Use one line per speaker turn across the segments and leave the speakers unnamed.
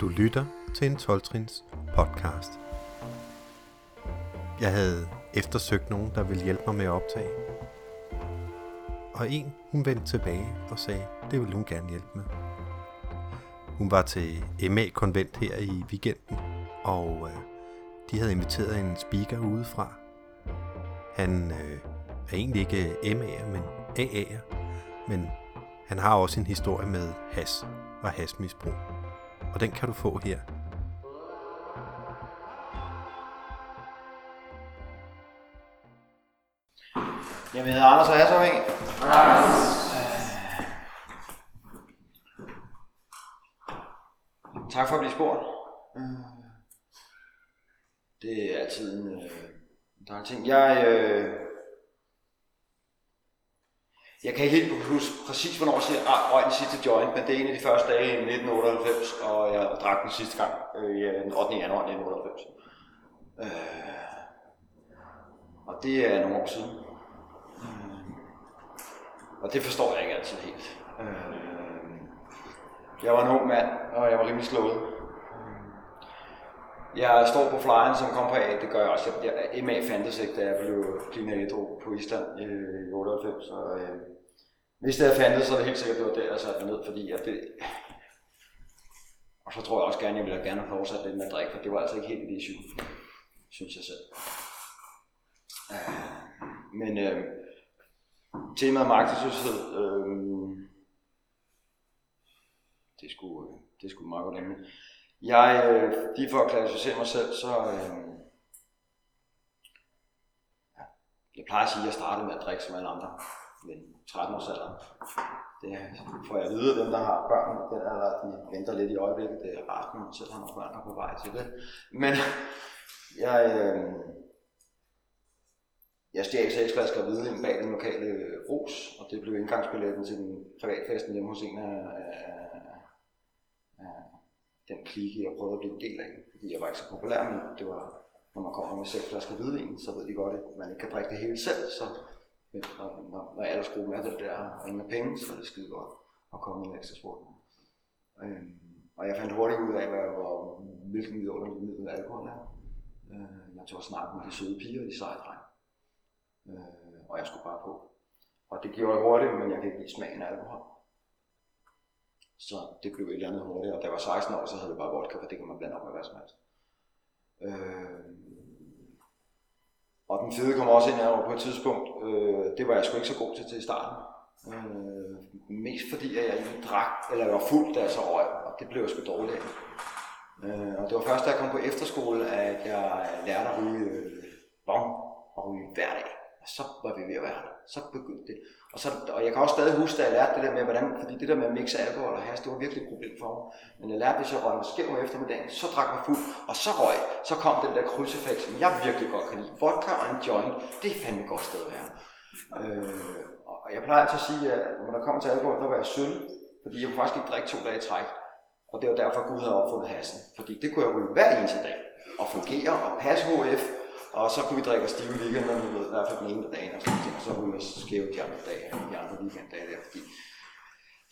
Du lytter til en 12-trins podcast. Jeg havde eftersøgt nogen, der ville hjælpe mig med at optage. Og en, hun vendte tilbage og sagde, det ville hun gerne hjælpe med. Hun var til MA-konvent her i weekenden, og øh, de havde inviteret en speaker udefra. Han øh, er egentlig ikke øh, MA'er, men AA'er, men han har også en historie med has og hasmisbrug og den kan du få her.
Jeg hedder Anders og Hasserving. Tak for at blive spurgt. Det er altid en, øh, der er ting. Jeg, øh, jeg kan ikke helt huske præcis, hvornår jeg røg den sidste joint, men det er en af de første dage i 1998, og jeg drak den sidste gang øh, den 8. januar 1998. Øh, og det er nogle år siden. Øh, og det forstår jeg ikke altid helt. Øh, jeg var en ung mand, og jeg var rimelig slået. Øh, jeg står på flyeren, som kom på A, det gør jeg også. Jeg, jeg, MA fandtes ikke, da jeg blev klinet på Island øh, i 98. Og, øh, hvis det havde fandtes, så er det helt sikkert, at det var der, jeg satte ned, fordi at det... Og så tror jeg også gerne, at jeg ville gerne have fortsat lidt med at drikke, for det var altså ikke helt et issue, synes jeg selv. Øh, men øh, temaet magtesløshed, øh, det er sgu, øh, det er sgu meget godt emne. Jeg, øh, lige for at klassificere mig selv, så... Øh, jeg plejer at sige, at jeg startede med at drikke som alle andre, men 13 års alder. Det får jeg at vide dem, der har børn, den alder, de venter lidt i øjeblikket. Det er rart, når man selv har nogle børn, der er på vej til det. Men jeg, øh, jeg stjal seks flasker hvidvin bag den lokale ros, og det blev indgangsbilletten til den privatfesten hjemme hos en af, af, af den klike, jeg prøvede at blive en del af, fordi jeg var ikke så populær, men det var, når man kommer med seks flasker hvidvin, så ved de godt, at man ikke kan drikke det hele selv, så når, når, når aldersgruppen er den der og ingen penge, så er det skide godt at komme med ekstra sport. Øhm, og jeg fandt hurtigt ud af, hvad, hvor, hvilken vidunderlig middel alkohol er. Øh, jeg tog at snakke med de søde piger og de seje drenge. Øh, og jeg skulle bare på. Og det gjorde jeg hurtigt, men jeg kan ikke lide smagen af alkohol. Så det blev et eller andet hurtigt, og da jeg var 16 år, så havde det bare vodka, for det kan man blande op med hvad som helst. Øh, og den fede kom også ind over på et tidspunkt. Øh, det var jeg sgu ikke så god til til i starten. Øh, mest fordi, at jeg ikke drak, eller jeg var fuld, da jeg så røg, og det blev jeg sgu dårligt af. Øh, og det var først, da jeg kom på efterskole, at jeg lærte at ryge øh, bong og ryge hver dag. Og så var vi ved at være der. Så begyndte det. Og, så, og jeg kan også stadig huske, at jeg lærte det der med, hvordan, fordi det der med at mixe alkohol og has, det var virkelig et problem for mig. Men jeg lærte, hvis jeg røg mig skæv om eftermiddagen, så drak jeg fuld, og så røg, så kom den der krydseffekt, som jeg virkelig godt kan lide. Vodka og en joint, det er fandme et godt sted at være. Øh, og jeg plejer altid at sige, at når der kommer til alkohol, der var jeg synd, fordi jeg kunne faktisk ikke drikke to dage i træk. Og det var derfor, Gud havde opfundet hassen. Fordi det kunne jeg ryge hver eneste dag og fungere og passe HF, og så kunne vi drikke os stive weekenderne, ved, i hvert fald den ene dag, og, sådan ting, og så kunne vi skæve de andre dage, de andre weekenddage der, fordi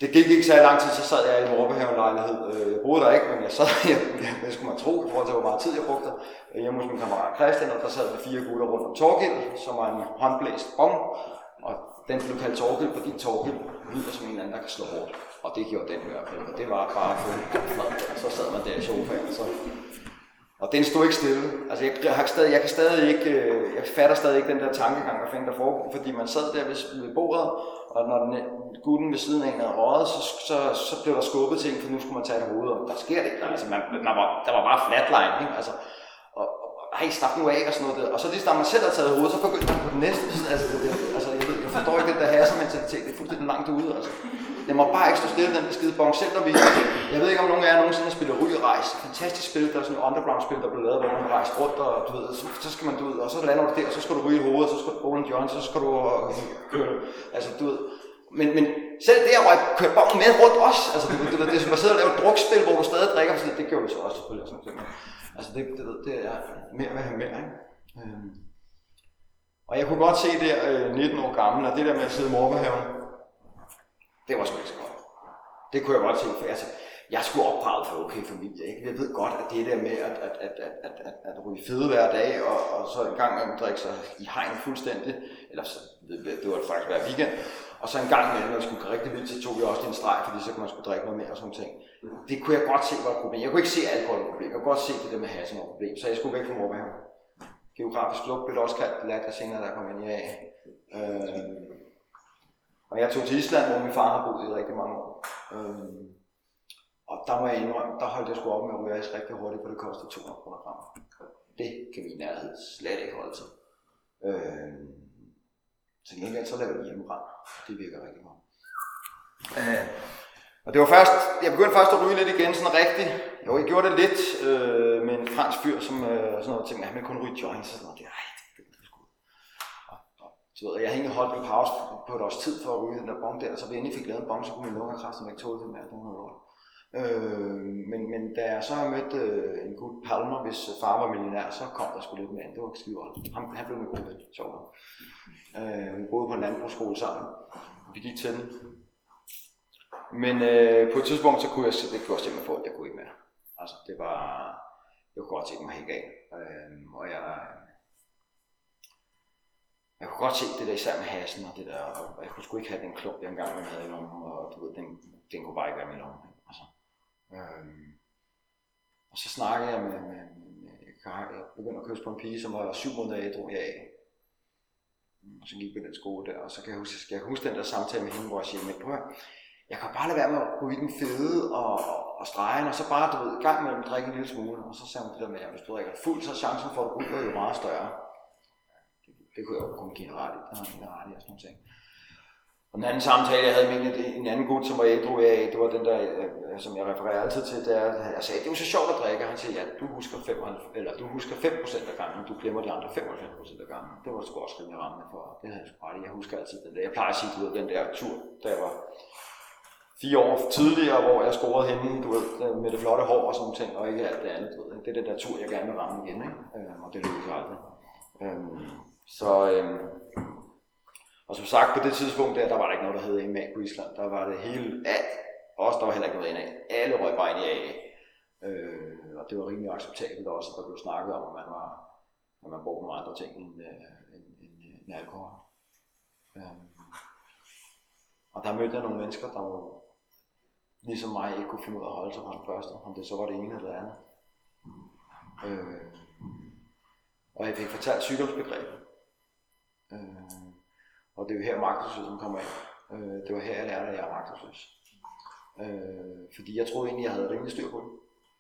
det gik ikke så lang tid, så sad jeg i en Råbehaven-lejlighed. Øh, jeg boede der ikke, men jeg sad, jeg, jeg, skulle man tro, i forhold til, hvor meget tid jeg brugte øh, hjemme hos min kammerat Christian, og der sad vi fire gutter rundt om Torgild, som var en håndblæst bong, og den blev kaldt Torgild, fordi Torgild lyder som en eller anden, der kan slå hårdt. Og det gjorde den i hvert fald, og det var bare for så sad man der i sofaen, og så og den stod ikke stille. Altså jeg, jeg, har stadig, jeg kan stadig ikke, øh, jeg fatter stadig ikke den der tankegang, hvad fanden der foregår, fordi man sad der ved, ved bordet, og når den, gutten ved siden af en havde røget, så, så, så, blev der skubbet ting, for nu skulle man tage det hovedet, og der sker det ikke. Altså, man, man var, der var bare flatline, ikke? Altså, og, og ej, slap nu af og sådan noget der. Og så lige snart man selv har taget hovedet, så begyndte man på den næste. Altså, det, altså jeg, jeg forstår ikke den der hassermentalitet, det er fuldstændig langt ude. Altså. Den må bare ikke stå stille, den skide bong. Selv når vi, jeg ved ikke om nogen af jer nogensinde har spillet Ry Rejs. Fantastisk spil, der er sådan et underground spil, der blev lavet, hvor man rejser rundt, og du ved, så, så, skal man du ud, og så lander du der, og så skal du ryge i hovedet, og så skal du bruge en John, så skal du øh, køre, altså du ved, men, men selv der røg kørte bongen med rundt også, altså det, det, det, det er som at sidde og lave et drukspil, hvor du stadig drikker, så det gjorde vi så også selvfølgelig. Sådan, sådan. Altså det, det, det er mere hvad have mere, ikke? Øhm. Og jeg kunne godt se der, øh, 19 år gammel, og det der med at sidde i morbehaven, det var sgu ikke så godt. Det kunne jeg godt tænke, for altså, jeg skulle opdraget for okay familie. Ikke? Jeg ved godt, at det der med at, at, at, at, at, at, at ryge fede hver dag, og, og så en gang imellem drikke sig i hegn fuldstændig, eller så, det, det var faktisk hver weekend, og så en gang imellem, når jeg skulle gå rigtig vildt, så tog vi også en streg, fordi så kunne man skulle drikke noget mere og sådan ting. Det kunne jeg godt se var et problem. Jeg kunne ikke se alkohol var et problem. Jeg kunne godt se det der med hasen var et problem, så jeg skulle væk fra Morberg. Geografisk lugt blev det også kaldt, lærte jeg senere, der kom ind i A. Øh, og jeg tog til Island, hvor min far har boet i rigtig mange år. Øhm, og der må jeg indrømme, der holdt jeg sgu op med at ryge rigtig hurtigt, for det kostede 200 kroner gram. Det kan min nærhed slet ikke holde til. Øhm, så gengæld så laver jeg hjemmebrænd. Det virker rigtig godt. Øh, og det var først, jeg begyndte først at ryge lidt igen, sådan rigtigt. Jo, jeg gjorde det lidt øh, med en fransk fyr, som øh, sådan noget, tænkte, at han kunne ryge joints og sådan noget. Det, ej, det, det, det, sgu. Og, og, så ved jeg, jeg hængte holdt en pause på et års tid for at ryge den der bong der, og så vi endelig fik lavet en bong, så kunne min lunger kræften ikke tåle det mere. Det var Øh, men, men da jeg så har mødt øh, en god Palmer, hvis øh, far var millionær, så kom der sgu lidt med Det var skide. Han, han blev med god ven, sjovt. Øh, vi boede på en landbrugsskole sammen. Vi gik til den. Men øh, på et tidspunkt, så kunne jeg, det kunne jeg simpelthen få, at jeg kunne ikke mere. Altså, det var, jeg kunne godt tænke mig helt galt. Øh, og jeg, jeg kunne godt se det der især med hassen og det der, og jeg kunne sgu ikke have den klump, jeg engang havde i lommen, og du ved, den, den kunne bare ikke være min lomme. Altså, øhm, og så snakkede jeg med, med, med, jeg begyndte at kysse på en pige, som var syv måneder ædru jeg af. Og så gik vi den skole der, og så kan jeg huske, jeg kan huske den der samtale med hende, hvor jeg siger, men prøv jeg kan bare lade være med at ryge den fede og, og stregen, og så bare, du ved, i gang med at drikke en lille smule, og så sagde hun det der med, at hvis du drikker fuld, så er chancen for at du ryger jo meget større. Det, kunne jeg jo kun generelt, ret i, har ret i og sådan noget ting. Og den anden samtale, jeg havde med en anden gut, som var ældre af, det var den der, øh, som jeg refererer altid til, det er, jeg sagde, det er jo så sjovt at drikke, og han siger, ja, du husker 5, eller du husker 5% af gangen, du glemmer de andre 95% af gangen. Det var sgu også rimelig ramme for, det havde jeg sgu ret Jeg husker altid den der, jeg plejer at sige, du ved, den der tur, der jeg var fire år tidligere, hvor jeg scorede hende, du ved, med det flotte hår og sådan ting, og ikke alt det andet, du ved. Det er den der tur, jeg gerne vil ramme igen, ikke? Øhm, og det lykkedes aldrig. Øhm, så, øhm, og som sagt, på det tidspunkt der, der var der ikke noget, der hed MA på Island. Der var det hele, alt, også der var heller ikke noget NA. Alle røg bare ind i AA. Øh, og det var rimelig acceptabelt også, at der blev snakket om, at man var, at man brugte nogle andre ting end, øh, end, end, end alkohol. Øh, og der mødte jeg nogle mennesker, der var ligesom mig ikke kunne finde ud af at holde sig fra den første, om det så var det ene eller det andet. Øh, og jeg fik fortalt sygdomsbegrebet. Øh, og det er jo her magtesløsheden kommer ind. Øh, det var her, jeg lærte, at jeg er magtesløs. Øh, fordi jeg troede egentlig, jeg havde rimelig styr på det.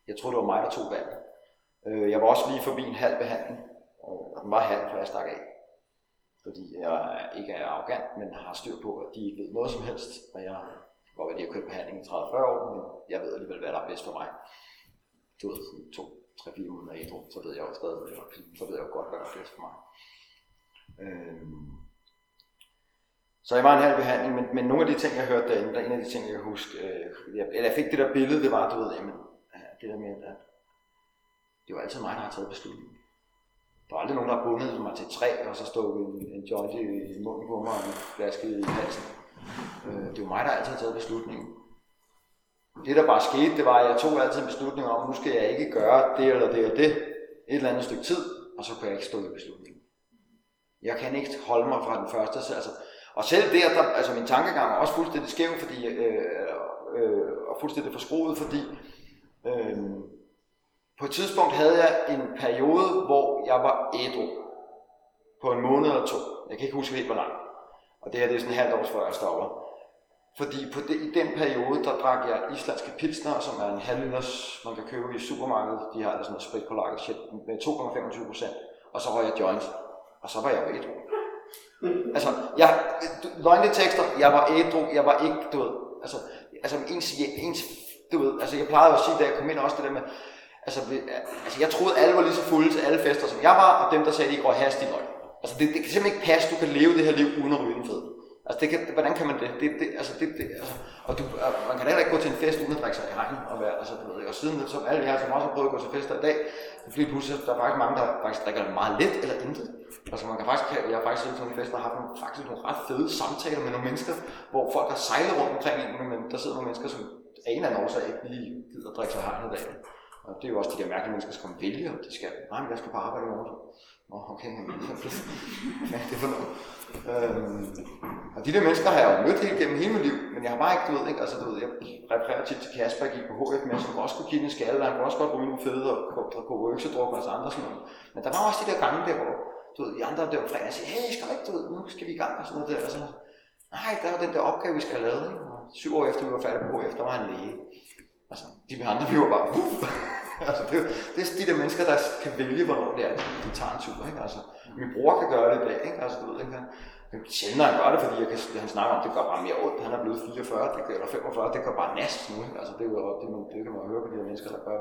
Jeg troede, det var mig, der tog valget. Øh, jeg var også lige forbi en halv behandling, og den var halv, før jeg stak af. Fordi jeg ikke er arrogant, men har styr på, at de ikke ved noget som helst, og jeg kan godt være, at de har kørt behandling i 30-40 år, men jeg ved alligevel, hvad der er bedst for mig. Du ved, to, tre, fire måneder ædru, så ved jeg jo stadig, så ved jeg jo godt, hvad der er bedst for mig. Øh, så jeg var en halv behandling, men, men nogle af de ting, jeg hørte derinde, der er en af de ting, jeg kan huske, øh, jeg, eller jeg fik det der billede, det var, du ved, jamen, det der med, at det var altid mig, der har taget beslutningen. Der var aldrig nogen, der har bundet mig til et træ, og så stod en, en joint i, i munden på mig og en flaske i halsen. Øh, det var mig, der altid har taget beslutningen. Det, der bare skete, det var, at jeg tog altid en beslutning om, nu skal jeg ikke gøre det eller det og det et eller andet stykke tid, og så kan jeg ikke stå i beslutningen. Jeg kan ikke holde mig fra den første, altså og selv der, der altså min tankegang er også fuldstændig skæv, fordi, øh, øh, og fuldstændig forskruet, fordi øh, på et tidspunkt havde jeg en periode, hvor jeg var ædru på en måned eller to. Jeg kan ikke huske helt, hvor lang. Og det her det er sådan en halvt års før jeg stopper. Fordi på det, i den periode, der drak jeg islandske pilsner, som er en halvliters, man kan købe i supermarkedet. De har sådan noget sprit på lager shit, med 2,25 procent. Og så røg jeg joints. Og så var jeg jo ædru. Altså, jeg, løgnetekster, jeg var ædru, jeg var ikke, du ved, altså, altså ens, ens, du ved, altså jeg plejede at sige, da jeg kom ind også det der med, altså, altså jeg troede alle var lige så fulde til alle fester, som jeg var, og dem, der sagde, at de ikke røg hast, de løg. Altså det, det kan simpelthen ikke passe, du kan leve det her liv uden at ryge en fed. Altså, det kan, hvordan kan man det? det, det altså, det, det altså, og du, man kan heller ikke gå til en fest uden at drikke sig i regn. Og, være, altså, du ved, og siden, som alle jer, som også har prøvet at gå til fester i dag, så fordi pludselig, der er faktisk mange, der faktisk drikker meget let eller intet. Altså, man kan faktisk, jeg har faktisk til en fest, der har haft nogle, faktisk nogle ret fede samtaler med nogle mennesker, hvor folk har sejlet rundt omkring en, men der sidder nogle mennesker, som af en eller anden årsag ikke lige gider at drikke sig hegnet af. Og det er jo også de der mærkelige mennesker, som skal vælge, og de skal, nej, men jeg skal bare arbejde i morgen. Nå, okay, hvad er det for noget? Øhm, og de der mennesker har jeg jo mødt helt gennem hele mit liv, men jeg har bare ikke, du ved, ikke, altså du ved, jeg refererer tit til Kasper, jeg gik på HF med, som også kunne give en skalle, han kunne også godt ryge nogle fede og kunne øksedruk og så andre sådan noget. Men der var også de der gange der, hvor du ved, de andre der var og siger, hey, skal ikke, du ved, nu skal vi i gang og sådan noget der. Og så, nej, der er den der opgave, vi skal have lavet. Ikke? Og syv år efter vi var færdige på HF, der var han læge. Altså, de andre, vi var bare, altså, det, det, er de der mennesker, der kan vælge, hvornår det er, de tager en tur. Ikke? Altså, min bror kan gøre det i dag, ikke? Altså, du ved, ikke? Han, sjældent, han gør det, fordi jeg kan, han snakker om, det gør bare mere ondt. Han er blevet 44, det gør, eller 45, det gør bare næst nu. Ikke? Altså, det, er jo, det, man, det kan man høre på de her mennesker, der gør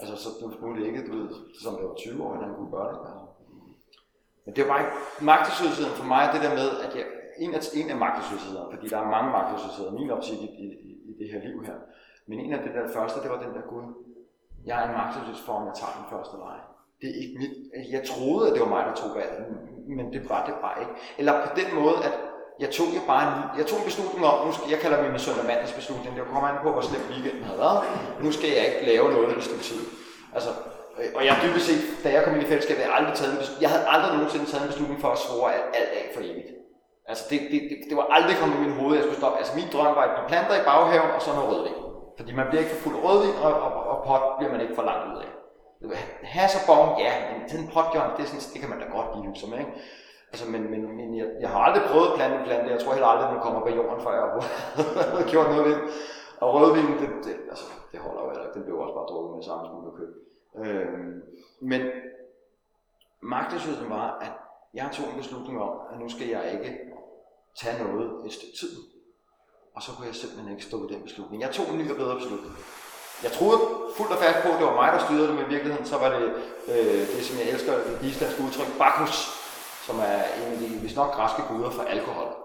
Altså, så nu er det ikke, du ved, som det var 20 år, at han kunne gøre det. Altså. Men det er bare ikke magtesløsheden for mig, det der med, at jeg, en af, en af magtesløsheder, fordi der er mange magtesløsheder, min opsigt i, i, i, det her liv her. Men en af det der første, det var den der Gud. Jeg er en magtesløs for, om jeg tager den første vej. Det er ikke mit. Jeg troede, at det var mig, der tog valget, men det var det bare ikke. Eller på den måde, at jeg tog jeg bare en, jeg tog en beslutning om, nu skal, jeg kalder min søndag mandags beslutning, det kommer an på, hvor slem weekenden havde været. Nu skal jeg ikke lave noget i et stykke tid. Altså, og jeg dybest set, da jeg kom ind i fællesskabet, jeg, aldrig taget en beslutning, jeg havde aldrig nogensinde taget en beslutning for at svore alt, alt af for evigt. Altså, det, det, det, det, var aldrig kommet i min hoved, at jeg skulle stoppe. Altså, min drøm var et par planter i baghaven, og så noget rødvin. Fordi man bliver ikke for fuld rødvin, og, og, og pot bliver man ikke for langt ud af. Has og bong, ja, men til en potjon, det, synes, sådan, det kan man da godt give hygge sig med, ikke? Altså, men, men, men jeg, jeg, har aldrig prøvet at plante en plante. Jeg tror heller aldrig, den kommer på jorden, før jeg har gjort noget ved Og rødvin, det, det, altså, det holder jo heller ikke. Den blev også bare drukket med samme smule køb. Øh, men magtesløsheden var, at jeg tog en beslutning om, at nu skal jeg ikke tage noget et stykke tid. Og så kunne jeg simpelthen ikke stå ved den beslutning. Jeg tog en ny og bedre beslutning. Jeg troede fuldt og fast på, at det var mig, der styrede det, men i virkeligheden så var det øh, det, som jeg elsker, det islandske udtryk, bakus, som er en af de, hvis nok græske guder for alkohol.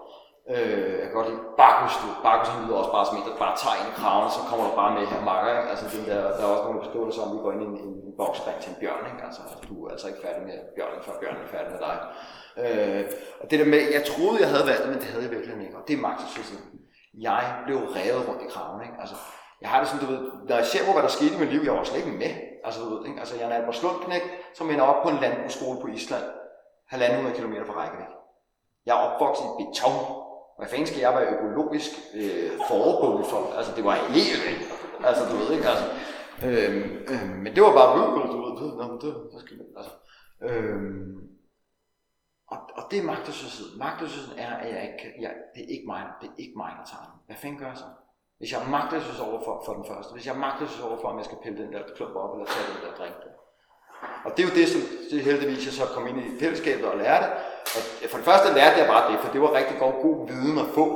Øh, jeg kan godt lide Bacchus, du. Bakus lyder også bare som en, der bare tager en i kraven, så kommer du bare med her makker, ikke? Altså, den der, der er også nogle beskrivelser om, vi går ind i en, en, en boksring til en bjørn, ikke? Altså, du er altså ikke færdig med bjørnen, før bjørnen er færdig med dig. Øh, og det der med, jeg troede, jeg havde valgt men det havde jeg virkelig ikke, og det er magtesløshed. Jeg blev revet rundt i kraven, ikke? Altså, jeg har det sådan, du ved, når jeg ser på, hvad der skete i mit liv, jeg var slet ikke med. Altså, du ved, ikke? altså jeg er en Albert Slundknæk, som ender op på en landbrugsskole på Island, halvanden km kilometer fra Reykjavik. Jeg er opvokset i beton. Hvad fanden skal jeg være økologisk øh, forbundet for? Altså, det var helt vildt. Altså, du ved ikke, altså. Øhm, øhm, men det var bare vildt, du ved. Det, nå, det, det skal altså. Øhm, og, og det er magtesløshed. Magtesløsheden er, at jeg ikke, jeg, det er ikke mig, det er ikke mig, der tager den. Hvad fanden gør jeg så? Hvis jeg er magtesløs over for, for den første, hvis jeg er magtesløs over for, om jeg skal pille den der klump op, eller tage den der drink der, og det er jo det, som det heldigvis jeg så kom ind i fællesskabet og lærte. At for det første lærte jeg bare det, for det var rigtig god, god viden at få.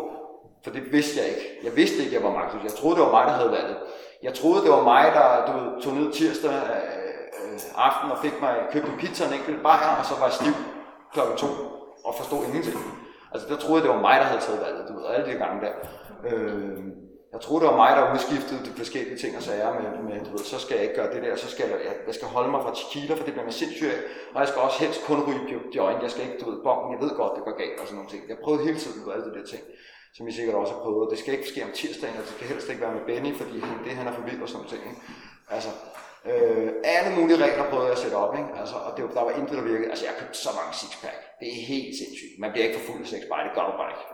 For det vidste jeg ikke. Jeg vidste ikke, at jeg var magtesløs. Jeg troede, det var mig, der havde valget. Jeg troede, det var mig, der du, tog ned tirsdag øh, øh, aften og fik mig købt en pizza og en enkelt bajer, og så var jeg stiv klokken to og forstod ingenting. Altså der troede jeg, det var mig, der havde taget valget, du ved, alle de gange der. Øh, jeg troede, det var mig, der udskiftede de forskellige ting og sager med, med du ved, så skal jeg ikke gøre det der, så skal jeg, jeg, jeg skal holde mig fra tequila, for det bliver mig sindssygt og jeg skal også helst kun ryge joint, jeg skal ikke, du ved, bongen, jeg ved godt, det går galt og sådan nogle ting. Jeg prøvede hele tiden med alle de der ting, som I sikkert også har prøvet, det skal ikke ske om tirsdagen, og det skal helst ikke være med Benny, fordi han, det han er for vild og sådan nogle ting. Ikke? Altså, øh, alle mulige regler prøvede jeg at sætte op, ikke? Altså, og det, der var intet, der virkede. Altså, jeg købte så mange sixpack. Det er helt sindssygt. Man bliver ikke for fuld af sex, bare det gør du bare ikke.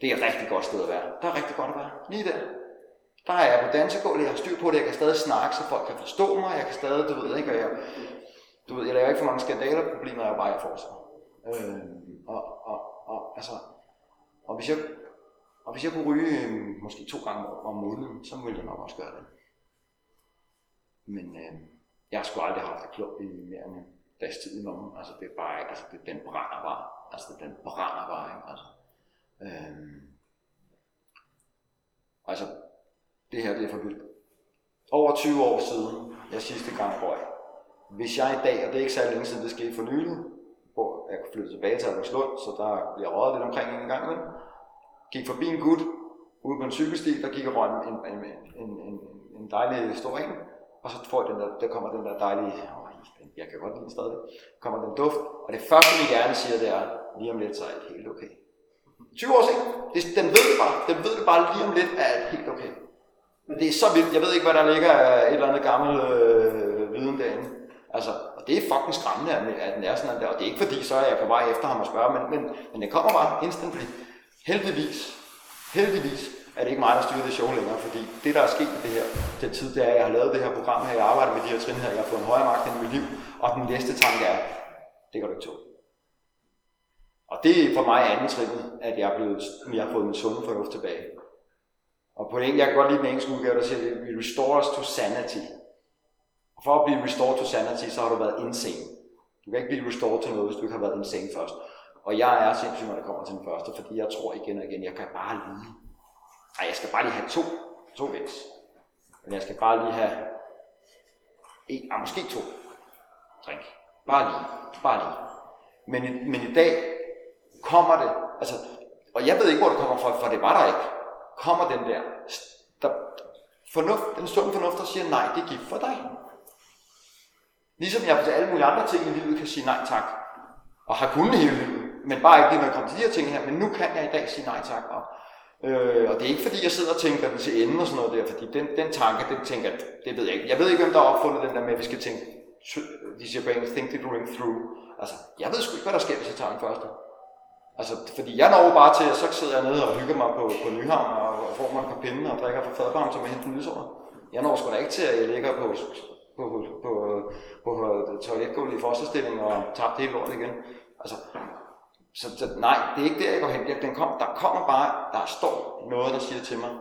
Det er et rigtig godt sted at være. Der er rigtig godt at være. Lige der. Der er jeg på dansegulvet, jeg har styr på det, jeg kan stadig snakke, så folk kan forstå mig, jeg kan stadig, du ved ikke, jeg, du ved, jeg laver ikke for mange skandaler, problemet er bare, at jeg får sig. Øh, og, og, og, altså, og hvis jeg, og hvis jeg kunne ryge øh, måske to gange om måneden, så ville jeg nok også gøre det. Men øh, jeg har sgu aldrig haft det klogt i mere end en dags tid i lommen. Altså det er bare, altså det, den brænder bare. Altså den brænder bare, ikke? Altså, Øhm, altså, det her det er for vildt. Over 20 år siden, jeg sidste gang røg. Hvis jeg i dag, og det er ikke særlig længe siden det skete for nylig, hvor jeg kunne flytte tilbage til Albertslund, så der bliver røget lidt omkring en gang imellem. Gik forbi en gut ude på en cykelsti, der gik og røg en, en, en, en, en dejlig stor en, og så får jeg den der, der kommer den der dejlige, åh, jeg kan godt lide den stadig, kommer den duft, og det første, vi gerne siger, det er, lige om lidt, så er det helt okay. 20 år siden. Det, den ved det bare. Den ved det bare lige om lidt, at alt helt okay. Det er så vildt. Jeg ved ikke, hvad der ligger af et eller andet gammel øh, viden derinde. Altså, og det er fucking skræmmende, at den er sådan der. Og det er ikke fordi, så er jeg på vej efter ham og spørge, men, men, men det kommer bare instantly. Heldigvis, heldigvis er det ikke mig, der styrer det show længere, fordi det, der er sket i det her, den tid, det er, at jeg har lavet det her program her, jeg arbejder med de her trin her, jeg har fået en højere magt i mit liv, og den næste tanke er, det kan du ikke tåle. Og det er for mig anden trinnet, at jeg, er blevet, jeg har fået min sunde fornuft tilbage. Og på en, jeg kan godt lide den engelske udgave, der siger, vi restore us to sanity. Og for at blive restored to sanity, så har du været insane. Du kan ikke blive restored til noget, hvis du ikke har været insane først. Og jeg er sindssyg, når det kommer til den første, fordi jeg tror igen og igen, jeg kan bare lige ej, jeg skal bare lige have to, to vins. Men jeg skal bare lige have en, ah, måske to drink. Bare lige, bare lige. Men, men i dag kommer det, altså, og jeg ved ikke, hvor det kommer fra, for det var der ikke. Kommer den der, der fornuft, den sunde fornuft, der siger, nej, det er gift for dig. Ligesom jeg til alle mulige andre ting i livet kan sige nej tak, og har kunnet hele livet, men bare ikke lige når jeg kommer til de her ting her, men nu kan jeg i dag sige nej tak, og Øh, og det er ikke fordi, jeg sidder og tænker den til ende og sådan noget der, fordi den, den tanke, den tænker, det ved jeg ikke. Jeg ved ikke, hvem der har opfundet den der med, at vi skal tænke, de siger på engelsk, think the ring through. Altså, jeg ved sgu ikke, hvad der sker, hvis jeg tager den første. Altså, fordi jeg når bare til, at så sidder jeg nede og hygger mig på, på Nyhavn og, og får mig en par pinde og drikker fra fadbarm, som jeg henter lysår. Jeg når sgu da ikke til, at jeg ligger på, på, på, på, på, toiletgulvet i fosterstilling og tabt det hele lortet igen. Altså, så, så nej, det er ikke der, jeg går hen. Den kom, der kommer bare, der står noget, der siger til mig,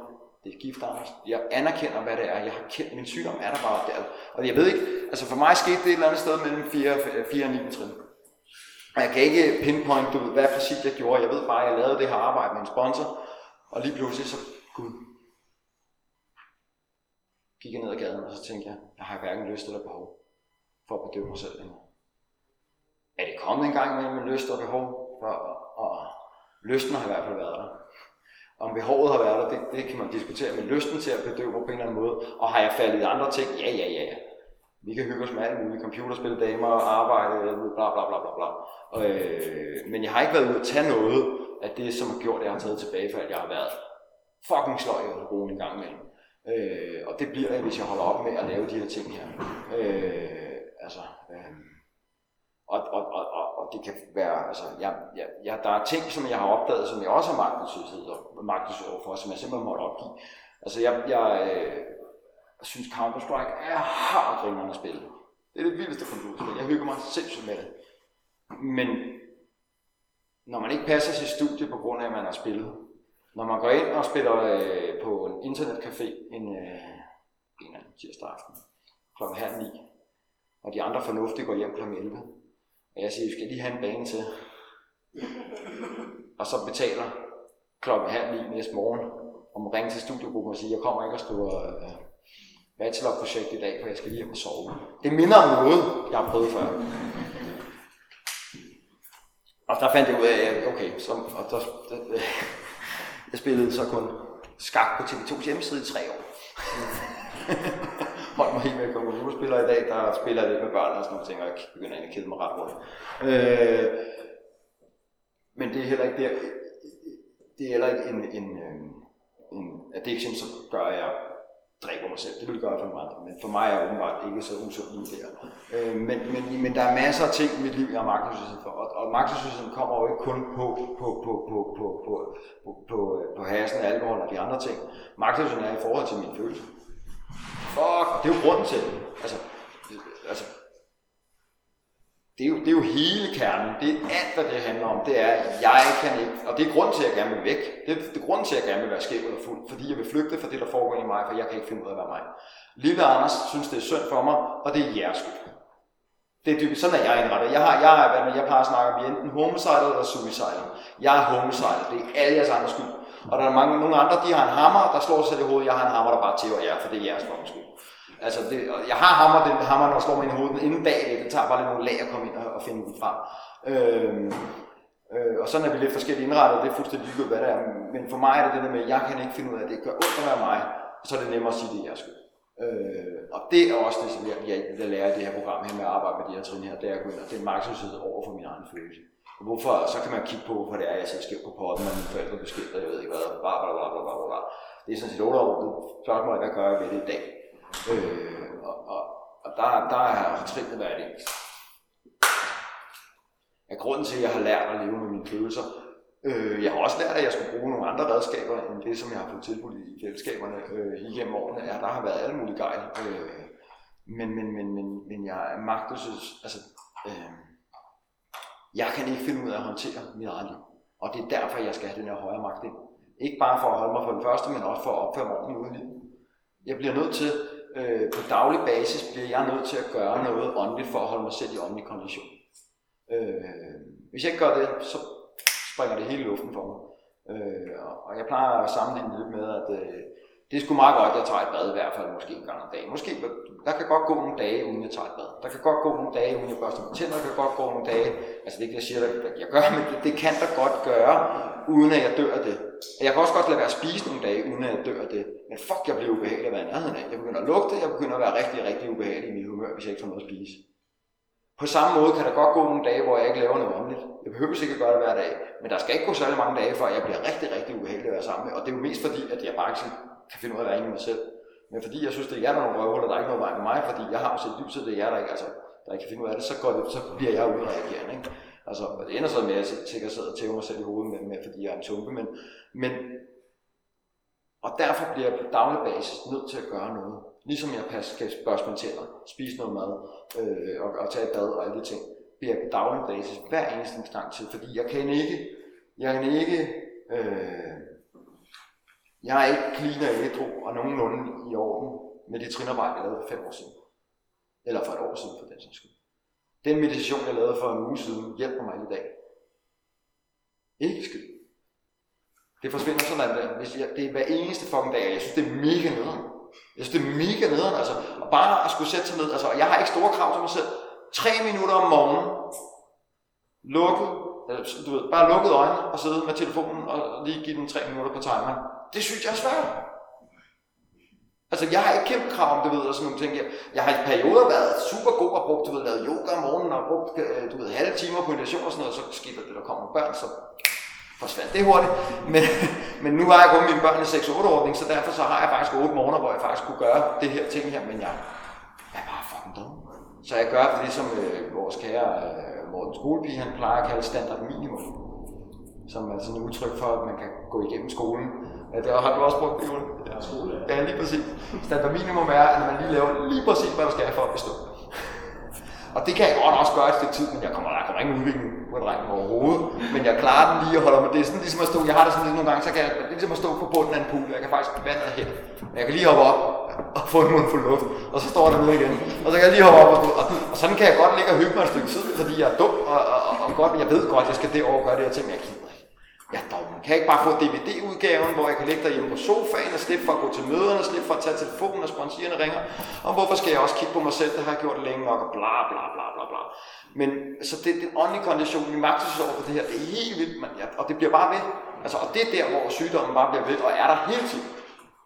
det er gift, Anders. Jeg anerkender, hvad det er. Jeg har kendt, min sygdom er der bare der. Og jeg ved ikke, altså for mig skete det et eller andet sted mellem 4, 4 og 9 trin. Og jeg kan ikke pinpoint, du ved, hvad præcis jeg gjorde. Jeg ved bare, at jeg lavede det her arbejde med en sponsor. Og lige pludselig så, gud, gik jeg ned ad gaden, og så tænkte jeg, jeg har hverken lyst eller behov for at bedøve mig selv længere. Er det kommet en gang med med lyst og behov? og, og lysten har i hvert fald været der. Om behovet har været der, det, det kan man diskutere, men lysten til at bedøve på en eller anden måde, og har jeg faldet i andre ting? Ja, ja, ja, ja. Vi kan hygge os med alt muligt, computerspil, damer, arbejde, bla bla bla bla bla. Øh, men jeg har ikke været ude at tage noget af det, som har gjort, at jeg har taget tilbage, for at jeg har været fucking sløj og roen en gang imellem. Øh, og det bliver jeg, hvis jeg holder op med at lave de her ting her. Øh, altså, øh, og, og, og, og, og det kan være, altså, jeg, jeg, jeg, der er ting, som jeg har opdaget, som jeg også har magtesløshed og magtesløshed som jeg simpelthen måtte opgive. Altså, jeg, jeg øh, synes Counter-Strike er hardt spil. Det er det vildeste computerspil. Jeg hygger mig sindssygt med det. Men når man ikke passer sit studie på grund af, at man har spillet, når man går ind og spiller øh, på en internetcafé en, øh, en anden tirsdag aften kl. halv ni, og de andre fornuftige går hjem kl. 11, og jeg siger, vi skal lige have en bane til. Og så betaler klokken halv ni næste morgen, og må ringe til studiegruppen og sige, jeg kommer ikke og skriver øh, bachelorprojekt i dag, for jeg skal lige hjem og sove. Det minder om noget, jeg har prøvet før. Og der fandt jeg ud af, okay, så, og der, der, jeg spillede så kun skak på TV2's hjemmeside i tre år holdt mig helt med computerspillere i dag, der spiller lidt med børn og sådan nogle ting, og jeg begynder at kede mig ret hurtigt. Øh, men det er heller ikke der, det er heller ikke en, en, øh, en addiction, som gør, at jeg dræber mig selv. Det vil gøre for andre, men for mig er jeg åbenbart ikke så usundt lige der. Øh, men, men, men der er masser af ting i mit liv, jeg har magtesløshed for, og, og magtesløsheden kommer jo ikke kun på, på, på, på, på, på, på, på, på hasen, alkohol og de andre ting. Magtesløsheden er i forhold til mine følelser. Fuck, det er jo grunden til det. Altså, altså det er, jo, det er jo hele kernen. Det er alt, hvad det handler om. Det er, at jeg kan ikke, og det er grund til, at jeg gerne vil væk. Det er, det er grund til, at jeg gerne vil være skæv og fuld, fordi jeg vil flygte fra det, der foregår i mig, for jeg kan ikke finde ud af at være mig. Lille Anders synes, det er synd for mig, og det er jeres skyld. Det er dybest, sådan er jeg indrettet. Jeg, har, jeg, er, jeg plejer at snakke om, enten homicidal eller suicidal. Jeg er homicidal. Det er alle jeres andres skyld. Og der er mange, nogle andre, de har en hammer, der slår sig i hovedet. Jeg har en hammer, der bare tæver jer, for det er jeres fucking skyld. Altså, det, jeg har hammer, den hammer, der slår mig i hovedet inden bagved. Det tager bare lidt nogle lag at komme ind og, og finde den frem. Øhm, øh, og sådan er vi lidt forskelligt indrettet, det er fuldstændig ligegyldigt, hvad det er. Men for mig er det det der med, at jeg kan ikke finde ud af, at det gør ondt at være mig, så er det nemmere at sige, at det er jeres skyld. Øh, og det er også det, som jeg, jeg, jeg lærer i det her program her med at arbejde med de her trin her, det er at gå ind og det er over for min egen følelse. Og Hvorfor, så kan man kigge på, hvorfor det er, jeg sidder skævt på potten, og mine forældre bliver jeg ved ikke hvad, bla bla bla bla bla bla. Det er sådan set 8 år, det spørgsmål er, hvad gør jeg ved det i dag? Øh, og, og, og der, der er trinnet været det. Er grunden til, at jeg har lært at leve med mine følelser, Øh, jeg har også lært, at jeg skulle bruge nogle andre redskaber, end det, som jeg har fået tilbudt i fællesskaberne øh, igennem årene. Ja, der har været alle mulige gejl. Øh, men, men, men, men, men jeg er magtløs. Altså, øh, jeg kan ikke finde ud af at håndtere mit eget liv. Og det er derfor, jeg skal have den her højere magt ind. Ikke bare for at holde mig for den første, men også for at opføre mig ordentligt uden liv. Jeg bliver nødt til, øh, på daglig basis, bliver jeg nødt til at gøre noget åndeligt for at holde mig selv i åndelig kondition. Øh, hvis jeg ikke gør det, så springer det hele luften for mig. Øh, og jeg plejer at sammenligne lidt med, at øh, det er sgu meget godt, at jeg tager et bad i hvert fald måske en gang om dagen. Måske, der kan godt gå nogle dage, uden jeg tager et bad. Der kan godt gå nogle dage, uden jeg børster mine tænder. Der kan godt gå nogle dage, altså det er ikke, jeg siger, at jeg gør, men det, det kan der godt gøre, uden at jeg dør af det. Jeg kan også godt lade være at spise nogle dage, uden at jeg dør af det. Men fuck, jeg bliver ubehagelig at være nærheden af. Jeg begynder at lugte, jeg begynder at være rigtig, rigtig ubehagelig i mit humør, hvis jeg ikke får noget at spise. På samme måde kan der godt gå nogle dage, hvor jeg ikke laver noget åndeligt. Jeg behøver ikke at gøre det hver dag, men der skal ikke gå særlig mange dage, før jeg bliver rigtig, rigtig ubehagelig at være sammen med. Og det er jo mest fordi, at jeg bare ikke kan finde ud af at være inde i mig selv. Men fordi jeg synes, det er jer, der er nogle røvhuller, der er ikke noget vej med mig, fordi jeg har jo set lyset, det er jer, der ikke, altså, der ikke kan finde ud af det, så, går det, så bliver jeg udreagerende. Ikke? Altså, og det ender så med, at jeg sikkert sidder og tæver mig selv i hovedet med, med fordi jeg er en tumpe, men, men og derfor bliver jeg på daglig basis nødt til at gøre noget. Ligesom jeg passer, kan børste mine tænder, spise noget mad øh, og, og tage et bad og alle de ting, bliver jeg på daglig basis hver eneste gang til, fordi jeg kan ikke, jeg kan ikke, øh, jeg er ikke clean og ædru og nogenlunde i orden med det trinarbejde, jeg lavede for fem år siden. Eller for et år siden, for den sags skyld. Den meditation, jeg lavede for en uge siden, hjælper mig i dag. Ikke skyld. Det forsvinder sådan der. Hvis jeg, det er hver eneste fucking dag, jeg synes, det er mega nederen. Jeg synes, det er mega nederen, altså. Og bare at skulle sætte sig ned, altså, jeg har ikke store krav til mig selv. Tre minutter om morgenen, lukket, Øh, du ved, bare lukket øjnene og sidde med telefonen og lige give den tre minutter på timer. Det synes jeg er svært. Altså, jeg har ikke kæmpe krav om, du ved, og sådan nogle ting. Jeg, jeg har i perioder været super god og brugt, du ved, lavet yoga om morgenen og brugt, øh, du ved, halve timer på meditation og sådan noget, så skete det, der kommer børn, så forsvandt det hurtigt. Men, men nu har jeg kun mine børn i 6-8-ordning, så derfor så har jeg faktisk 8 måneder, hvor jeg faktisk kunne gøre det her ting her, men jeg er bare fucking dum. Så jeg gør det, som øh, vores kære øh, Morten Skolepige, han plejer at kalde standard minimum. Som er sådan et udtryk for, at man kan gå igennem skolen. Ja, det har du også brugt, Jon.
Ja, skole.
Ja, lige præcis. Standard minimum er, at man lige laver lige præcis, hvad du skal for at bestå. Og det kan jeg godt også gøre et stykke tid, men jeg kommer, der kommer ingen udvikling på drengen overhovedet. Men jeg klarer den lige og holder mig. Det er sådan ligesom at stå, jeg har det sådan lidt nogle gange, så kan jeg det er ligesom at stå på bunden af en pool. Jeg kan faktisk vandet hen. Jeg kan lige hoppe op og få en mundfuld luft, og så står der nede igen. Og så kan jeg lige hoppe op og, og, og sådan kan jeg godt ligge og hygge mig et stykke tid, fordi jeg er dum, og, og, og, og godt, jeg ved godt, at jeg skal det over gøre det her ting, men jeg gider ikke. Jeg er dum. Kan jeg ikke bare få DVD-udgaven, hvor jeg kan ligge derhjemme på sofaen og slippe for at gå til møderne, slippe for at tage telefonen, og sponsorerne ringer? Og hvorfor skal jeg også kigge på mig selv? Det har jeg gjort længe nok, og bla bla bla bla bla. Men så det, den åndelige kondition, vi magtes over for det her, det er helt vildt, man, ja, og det bliver bare ved. Altså, og det er der, hvor sygdommen bare bliver ved, og er der hele tiden.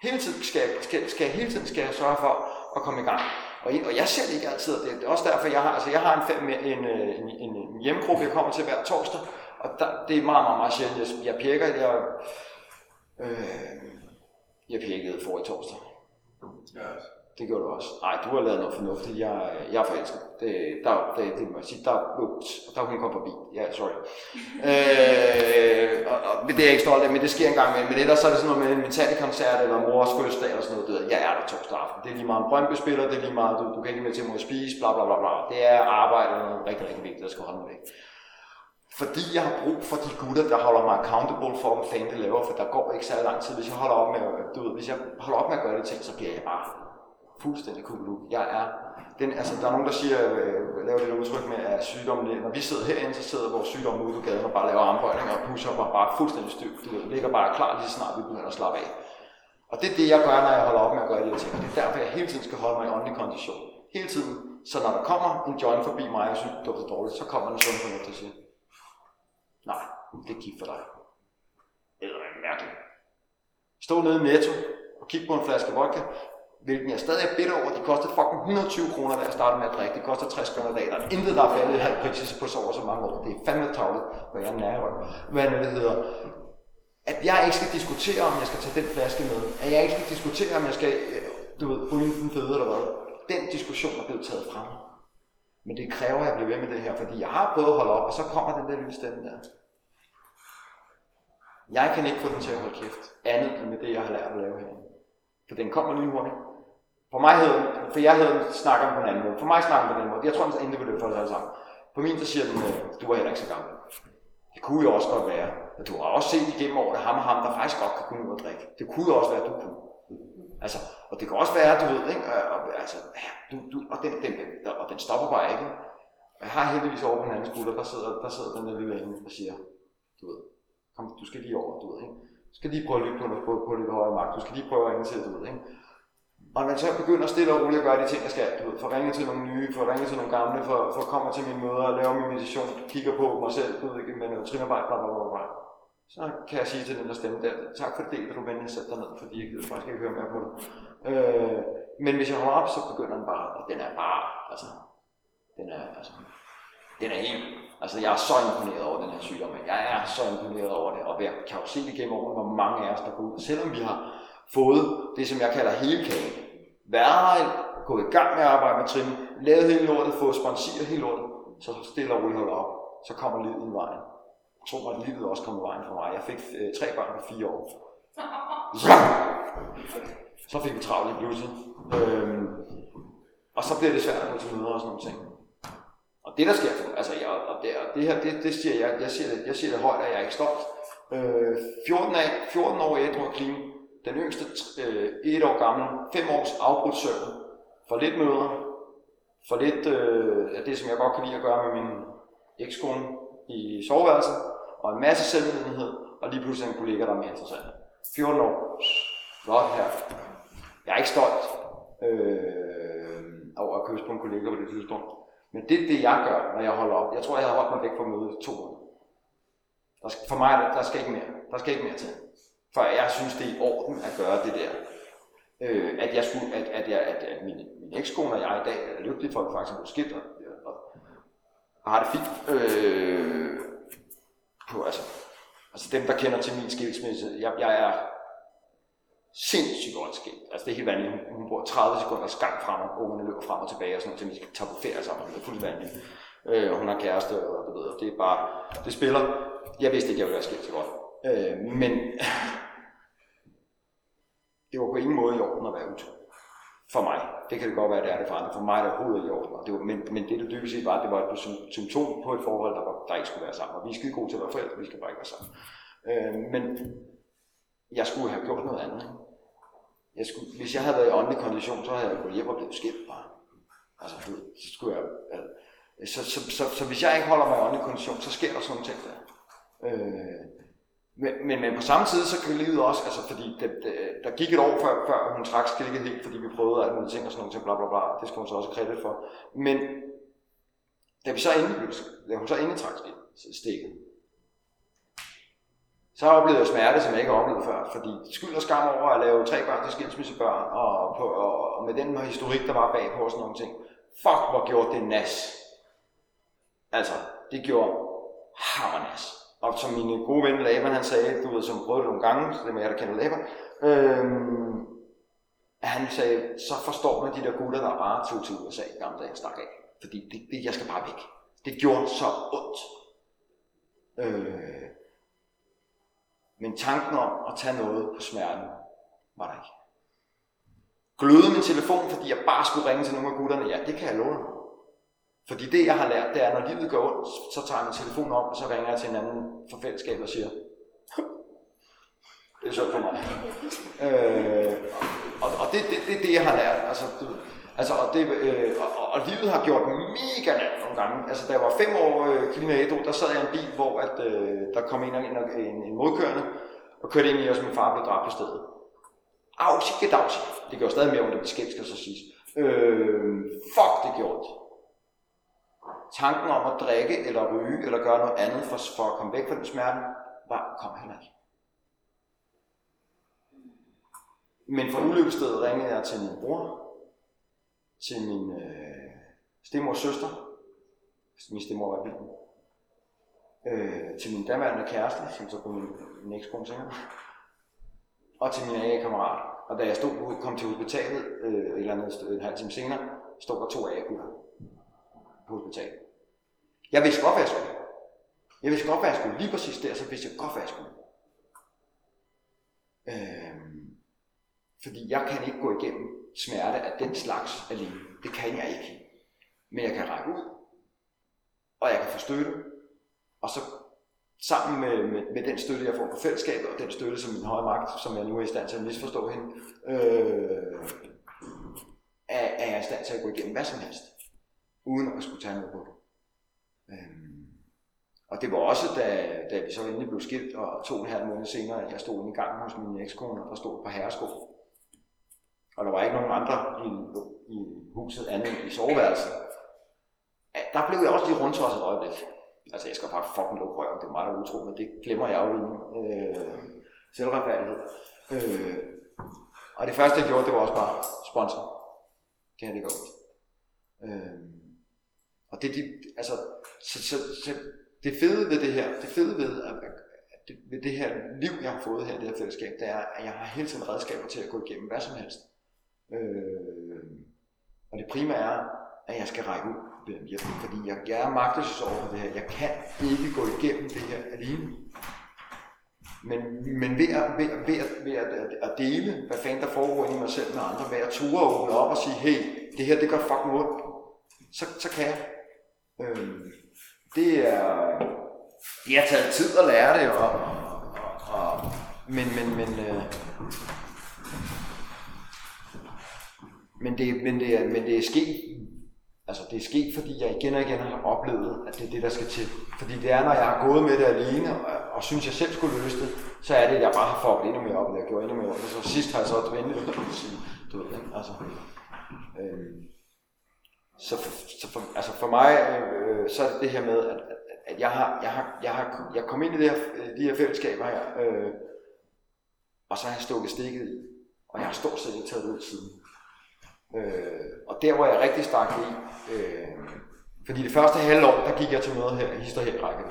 Hele tiden skal, skal, skal, hele tiden skal jeg sørge for at komme i gang. Og, og jeg ser det ikke altid, og det er også derfor, jeg har, altså jeg har en, en, øh, en, en, en hjemmegruppe, jeg kommer til hver torsdag, og der, det er meget, meget, meget sjældent, jeg, jeg pirker, jeg, øh, jeg pirkede for i torsdag.
Ja. Altså.
Det gjorde du også. Nej, du har lavet noget fornuftigt. Jeg, jeg er forelsket. Det, der, det, det må jeg sige. Der, ups, der hun kom forbi. Ja, sorry. øh, og, og, det er jeg ikke stolt af, men det sker engang med. Men ellers så er det sådan noget med en metallic-koncert eller mors fødselsdag eller sådan noget. Det, jeg er der torsdag aften. Det er lige meget en Brøndby-spiller, det er lige meget, du, du kan ikke med til at spise, bla bla bla bla. Det er arbejde, og noget rigtig, rigtig vigtigt, der skal holde mig væk. Fordi jeg har brug for de gutter, der holder mig accountable for, hvad fanden det laver, for der går ikke særlig lang tid. Hvis jeg holder op med, du ved, hvis jeg holder op med at gøre de ting, så bliver jeg bare fuldstændig kugeluk. Jeg er, den, altså, der er nogen, der siger, øh, laver det udtryk med, at sygdommen, når vi sidder herinde, så sidder vores sygdom ude på gaden og bare laver armbøjninger og pusher og bare fuldstændig styr. Du ligger bare klar lige så snart vi begynder at slappe af. Og det er det, jeg gør, når jeg holder op med at gøre de her ting. Og det er derfor, jeg hele tiden skal holde mig i åndelig kondition. Hele tiden. Så når der kommer en joint forbi mig, og synes, det er dårligt, så kommer en sund fornuft og siger, nej, det er gift for dig. Eller er mærkeligt. Stå nede i Netto og kig på en flaske vodka hvilken jeg stadig er bitter over. De koster fucking 120 kroner, da jeg startede med at drikke. Det koster 60 kroner dag. Der er intet, der er faldet i pris på så over så mange år. Det er fandme tavlet, hvor jeg er nærmere. Hvad det hedder. At jeg ikke skal diskutere, om jeg skal tage den flaske med. At jeg ikke skal diskutere, om jeg skal, øh, du ved, ryge den fede eller hvad. Den diskussion er blevet taget frem. Men det kræver, at jeg bliver ved med det her, fordi jeg har prøvet at holde op, og så kommer den der lille stemme der. Jeg kan ikke få den til at holde kæft, andet end med det, jeg har lært at lave herinde. For den kommer lige hurtigt. For mig hedder for jeg havde snakker på en anden måde. For mig snakker på den måde. Jeg tror, den er det for det sammen. På min, der siger den, øh, du var heller ikke så gammel. Det kunne jo også godt være. at du har også set igennem året, ham og ham, der faktisk godt kan kunne ud og drikke. Det kunne jo også være, at du kunne. Altså, og det kan også være, du ved, ikke? Og, altså, du, du, og, den, den, den, og den stopper bare ikke. Jeg har heldigvis over på den anden skulder, der sidder, der sidder den der lille anden, og siger, du ved, kom, du skal lige over, du ved, ikke? Du skal lige prøve at lytte på, på, på lidt højere magt, du skal lige prøve at ringe til, du ved, ikke? Og man så begynder stille og roligt at gøre de ting, jeg skal, du ved, for ringe til nogle nye, for ringe til nogle gamle, for, for komme til mine møder, lave min meditation, kigger på mig selv, du ved ikke, med noget trinarbejde, bla, bla, bla, bla. Så kan jeg sige til den der stemme der, tak for det, at du venlig sætte dig ned, fordi jeg gider faktisk ikke høre mere på det. Øh, men hvis jeg holder op, så begynder den bare, og den er bare, altså, den er, altså, den er helt, altså jeg er så imponeret over den her sygdom, jeg er så imponeret over det, og jeg kan jo se det gennem årene, hvor mange af os, der går ud, selvom vi har fået det, som jeg kalder hele kagen, været gået i gang med at arbejde med trin, lavet hele lortet, fået sponsorer hele lortet, så stille og roligt holder op, så kommer livet i vejen. Jeg tror at livet også kommer i vejen for mig. Jeg fik øh, tre børn på fire år. Så fik vi travlt i pludselig. Øhm, og så bliver det svært at gå til møder og sådan nogle ting. Og det der sker, altså jeg, og det, og det her, det, det siger jeg, jeg siger det, jeg siger det højt, at jeg er ikke stolt. Øh, 14, af, 14 år ædru og clean, den yngste øh, et år gammel, fem års afbrudt søvn, for lidt møder, for lidt øh, af det, som jeg godt kan lide at gøre med min ekskone i soveværelset, og en masse selvmedlidenhed, og lige pludselig en kollega, der er mere interessant. 14 år. Flot her. Jeg er ikke stolt øh, over at kysse på en kollega på det tidspunkt. Men det er det, jeg gør, når jeg holder op. Jeg tror, jeg har holdt mig væk fra mødet to år. Der skal, for mig, der, der skal ikke mere. Der skal ikke mere til. For jeg synes, det er i orden at gøre det der. Øh, at jeg skulle, at, at, jeg, at, at min, min ekskone og jeg i dag er lykkelige for, at vi faktisk er blevet skilt, og, og, og har det fint. Øh, på, altså, altså dem, der kender til min skilsmisse, jeg, jeg er sindssygt godt skilt. Altså det er helt vanligt. Hun, hun bor 30 sekunder gang frem, og ungerne løber frem og tilbage, og sådan noget, til vi skal tage på ferie sammen. Det er fuldt vanligt. Øh, hun har kæreste, og du ved, det er bare, det spiller. Jeg vidste ikke, jeg ville være skilt så godt. Øh, men det var på ingen måde i orden at være utro. For mig. Det kan det godt være, det er det for andre. For mig er det overhovedet i orden. Det var, men, men det, der dybest set var, det var et symptom på et forhold, der, var, der ikke skulle være sammen. Og vi er skide gode til at være forældre, vi skal bare ikke være sammen. Øh, men jeg skulle have gjort noget andet. Jeg skulle, hvis jeg havde været i åndelig kondition, så havde jeg gået hjem og blevet skilt bare. Altså, så skulle jeg... Altså, så, så, så, så, så, hvis jeg ikke holder mig i åndelig kondition, så sker der sådan nogle ting der. Øh, men, men, men på samme tid, så kan livet også, altså fordi det, det, der gik et år før, før hun trak stikket helt, fordi vi prøvede alt mulige ting og sådan nogle ting, bla bla bla, det skal hun så også have kredit for. Men da, vi så endelig, da hun så endelig trak stikket, så oplevede jeg smerte, som jeg ikke har oplevet før, fordi skyld og skam over at lave tre børn til skilsmissebørn, og, på, og, og med den historik, der var bag på og sådan nogle ting. Fuck, hvor gjorde det nas. Altså, det gjorde hammernas. Og som min gode ven Laban, han sagde, du ved, som prøvede det nogle gange, så det er jeg, der kender Laban, øhm, han sagde, så forstår man de der gutter, der bare tog til USA i gamle dage stak af. Fordi det, det, jeg skal bare væk. Det gjorde så ondt. Øh, men tanken om at tage noget på smerten, var der ikke. Gløde min telefon, fordi jeg bare skulle ringe til nogle af gutterne, ja, det kan jeg love fordi det, jeg har lært, det er, når livet går ondt, så tager jeg min telefon op, og så ringer jeg til en anden for fællesskab og siger, det er sjovt for mig. Øh, og, og det er det, det, det, jeg har lært. Altså, du, altså, og, det, øh, og, og, livet har gjort mega nemt nogle gange. Altså, da jeg var fem år øh, klima der sad jeg i en bil, hvor at, øh, der kom en, en, en, en modkørende, og kørte ind i os, min far blev dræbt på stedet. Au, sikke dagsi. Det gjorde stadig mere ondt, det skæld sig sidst. Øh, fuck, det gjorde det tanken om at drikke eller ryge eller gøre noget andet for, for at komme væk fra den smerte, var, kom heller ikke. men fra ulykkestedet ringede jeg til min bror, til min øh, stemors søster, min stemor var bilen, øh, til min daværende kæreste, som så blev min, min ekskone senere, og til min AA-kammerat. Og da jeg stod, kom til hospitalet øh, et eller andet sted, en halv time senere, stod der to AA-gutter på hospitalet. Jeg vidste godt, hvad jeg skulle. Jeg vidste godt, hvad jeg skulle. Lige præcis der, så vidste jeg godt, hvad jeg skulle. Øhm, fordi jeg kan ikke gå igennem smerte af den slags alene. Det kan jeg ikke. Men jeg kan række ud, og jeg kan få støtte, og så sammen med, med, med den støtte, jeg får fra fællesskabet, og den støtte, som min høje magt, som jeg nu er i stand til at misforstå hende, øh, er, er jeg i stand til at gå igennem hvad som helst, uden at skulle tage noget på det. Øhm, og det var også, da, da vi så endelig blev skilt, og to og en halv måned senere, jeg stod inde i gangen hos min ekskone, og der stod et par herresko. Og der var ikke nogen andre i, i huset andet end i soveværelset. Der blev jeg også lige rundt et øjeblik. Altså, jeg skal bare fucking lukke røven, det er meget utro, men det glemmer jeg jo i øh, selvretfærdighed. Øh, og det første, jeg gjorde, det var også bare sponsor. Det her, det godt. Øh, og det, de, altså, så, så, så, det fede ved det her, det fede ved, at, at det, ved det her liv, jeg har fået her i det her fællesskab, det er, at jeg har hele tiden redskaber til at gå igennem hvad som helst. Øh, og det primære er, at jeg skal række ud hjælp, fordi jeg, jeg er magtesløs over for det her. Jeg kan ikke gå igennem det her alene. Men, men ved, at, ved, ved, at, ved at, at dele, hvad fanden der foregår i mig selv med andre, ved at ture og åbne op og sige, hey, det her det gør fucking ondt, så, så kan jeg. Øh, det er, det har taget tid at lære det, og, og, og men, men, men, øh, men, det, men, det er, men det er sket, altså det er sket, fordi jeg igen og igen har oplevet, at det er det, der skal til. Fordi det er, når jeg har gået med det alene, og, og synes, jeg selv skulle løse det, så er det, at jeg bare har fået endnu mere op, og jeg gjorde endnu mere op. Og så sidst har jeg så ventet, du ved, ikke? Altså, øh, så, for, så for, altså for mig, øh, så er det det her med, at, at jeg har, jeg har, jeg har, jeg kom ind i det her, øh, de her fællesskaber her, øh, og så har jeg stukket stikket i, og jeg har stort set ikke taget det ud siden. Øh, og der hvor jeg rigtig stak i, øh, fordi det første halve år, der gik jeg til møder her, hister her i række.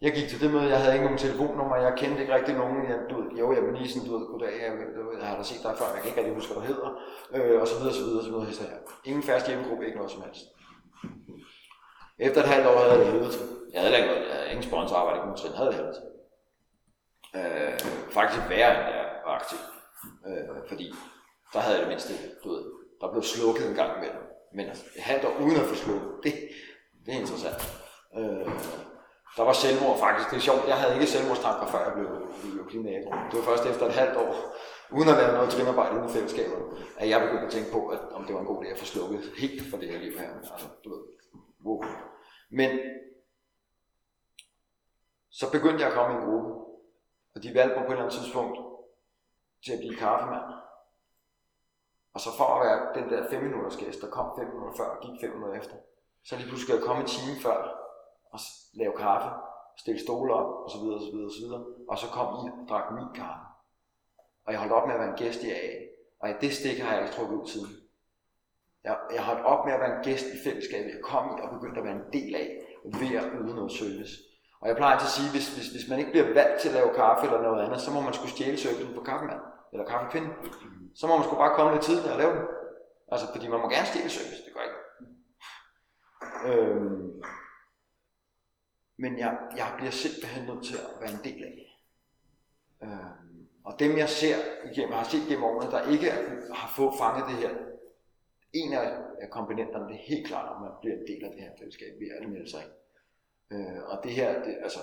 Jeg gik til det møde, jeg havde ikke nogen telefonnummer, jeg kendte ikke rigtig nogen, jeg, du ved, jo, jeg var lige sådan, du ved, goddag, jeg, du ved, jeg har da set dig før, jeg kan ikke rigtig huske, hvad du hedder, øh, og så videre, så videre, så videre, så her. Ingen fast hjemmegruppe, ikke noget som helst. Efter et halvt år havde jeg det helvede til. Jeg havde ikke jeg havde ingen sponsorarbejde, ikke nogen trin, havde det helvede til. Øh, faktisk værre end jeg var aktiv. Øh, fordi der havde jeg det mindste, du ved, der blev slukket en gang imellem. Men et halvt år uden at få slukket, det, det er interessant. Øh, der var selvmord faktisk. Det er sjovt, jeg havde ikke selvmordstanker, før jeg blev, blev klimator. Det var først efter et halvt år, uden at lave noget trinarbejde inden i fællesskabet, at jeg begyndte at tænke på, at, om det var en god idé at få slukket helt for det her liv her. Altså, du ved, wow. Men så begyndte jeg at komme i en gruppe, og de valgte mig på et eller andet tidspunkt til at blive kaffemand. Og så for at være den der 5 minutters gæst, der kom 5 minutter før og gik 5 minutter efter, så lige pludselig jeg komme en time før, og lave kaffe, stille stole op, og så videre, og så videre, og så videre. Og så kom I og drak min kaffe. Og jeg holdt op med at være en gæst i AA. Og i det stik har jeg ikke trukket ud siden. Jeg, jeg holdt op med at være en gæst i fællesskabet. Jeg kom i og begyndte at være en del af, ved at yde noget service. Og jeg plejer altid at sige, hvis, hvis, hvis man ikke bliver valgt til at lave kaffe eller noget andet, så må man skulle stjæle servicen på kaffemand eller kaffepinden. Så må man skulle bare komme lidt tidligere og lave den. Altså, fordi man må gerne stjæle service, det gør ikke. Øhm, men jeg, jeg bliver simpelthen nødt til at være en del af. Øh, og dem jeg ser igennem, har set gennem årene, der ikke har fået fanget det her, en af, af komponenterne, det er helt klart, at man bliver en del af det her fællesskab ved at melde sig ind. Øh, og det her, det, altså,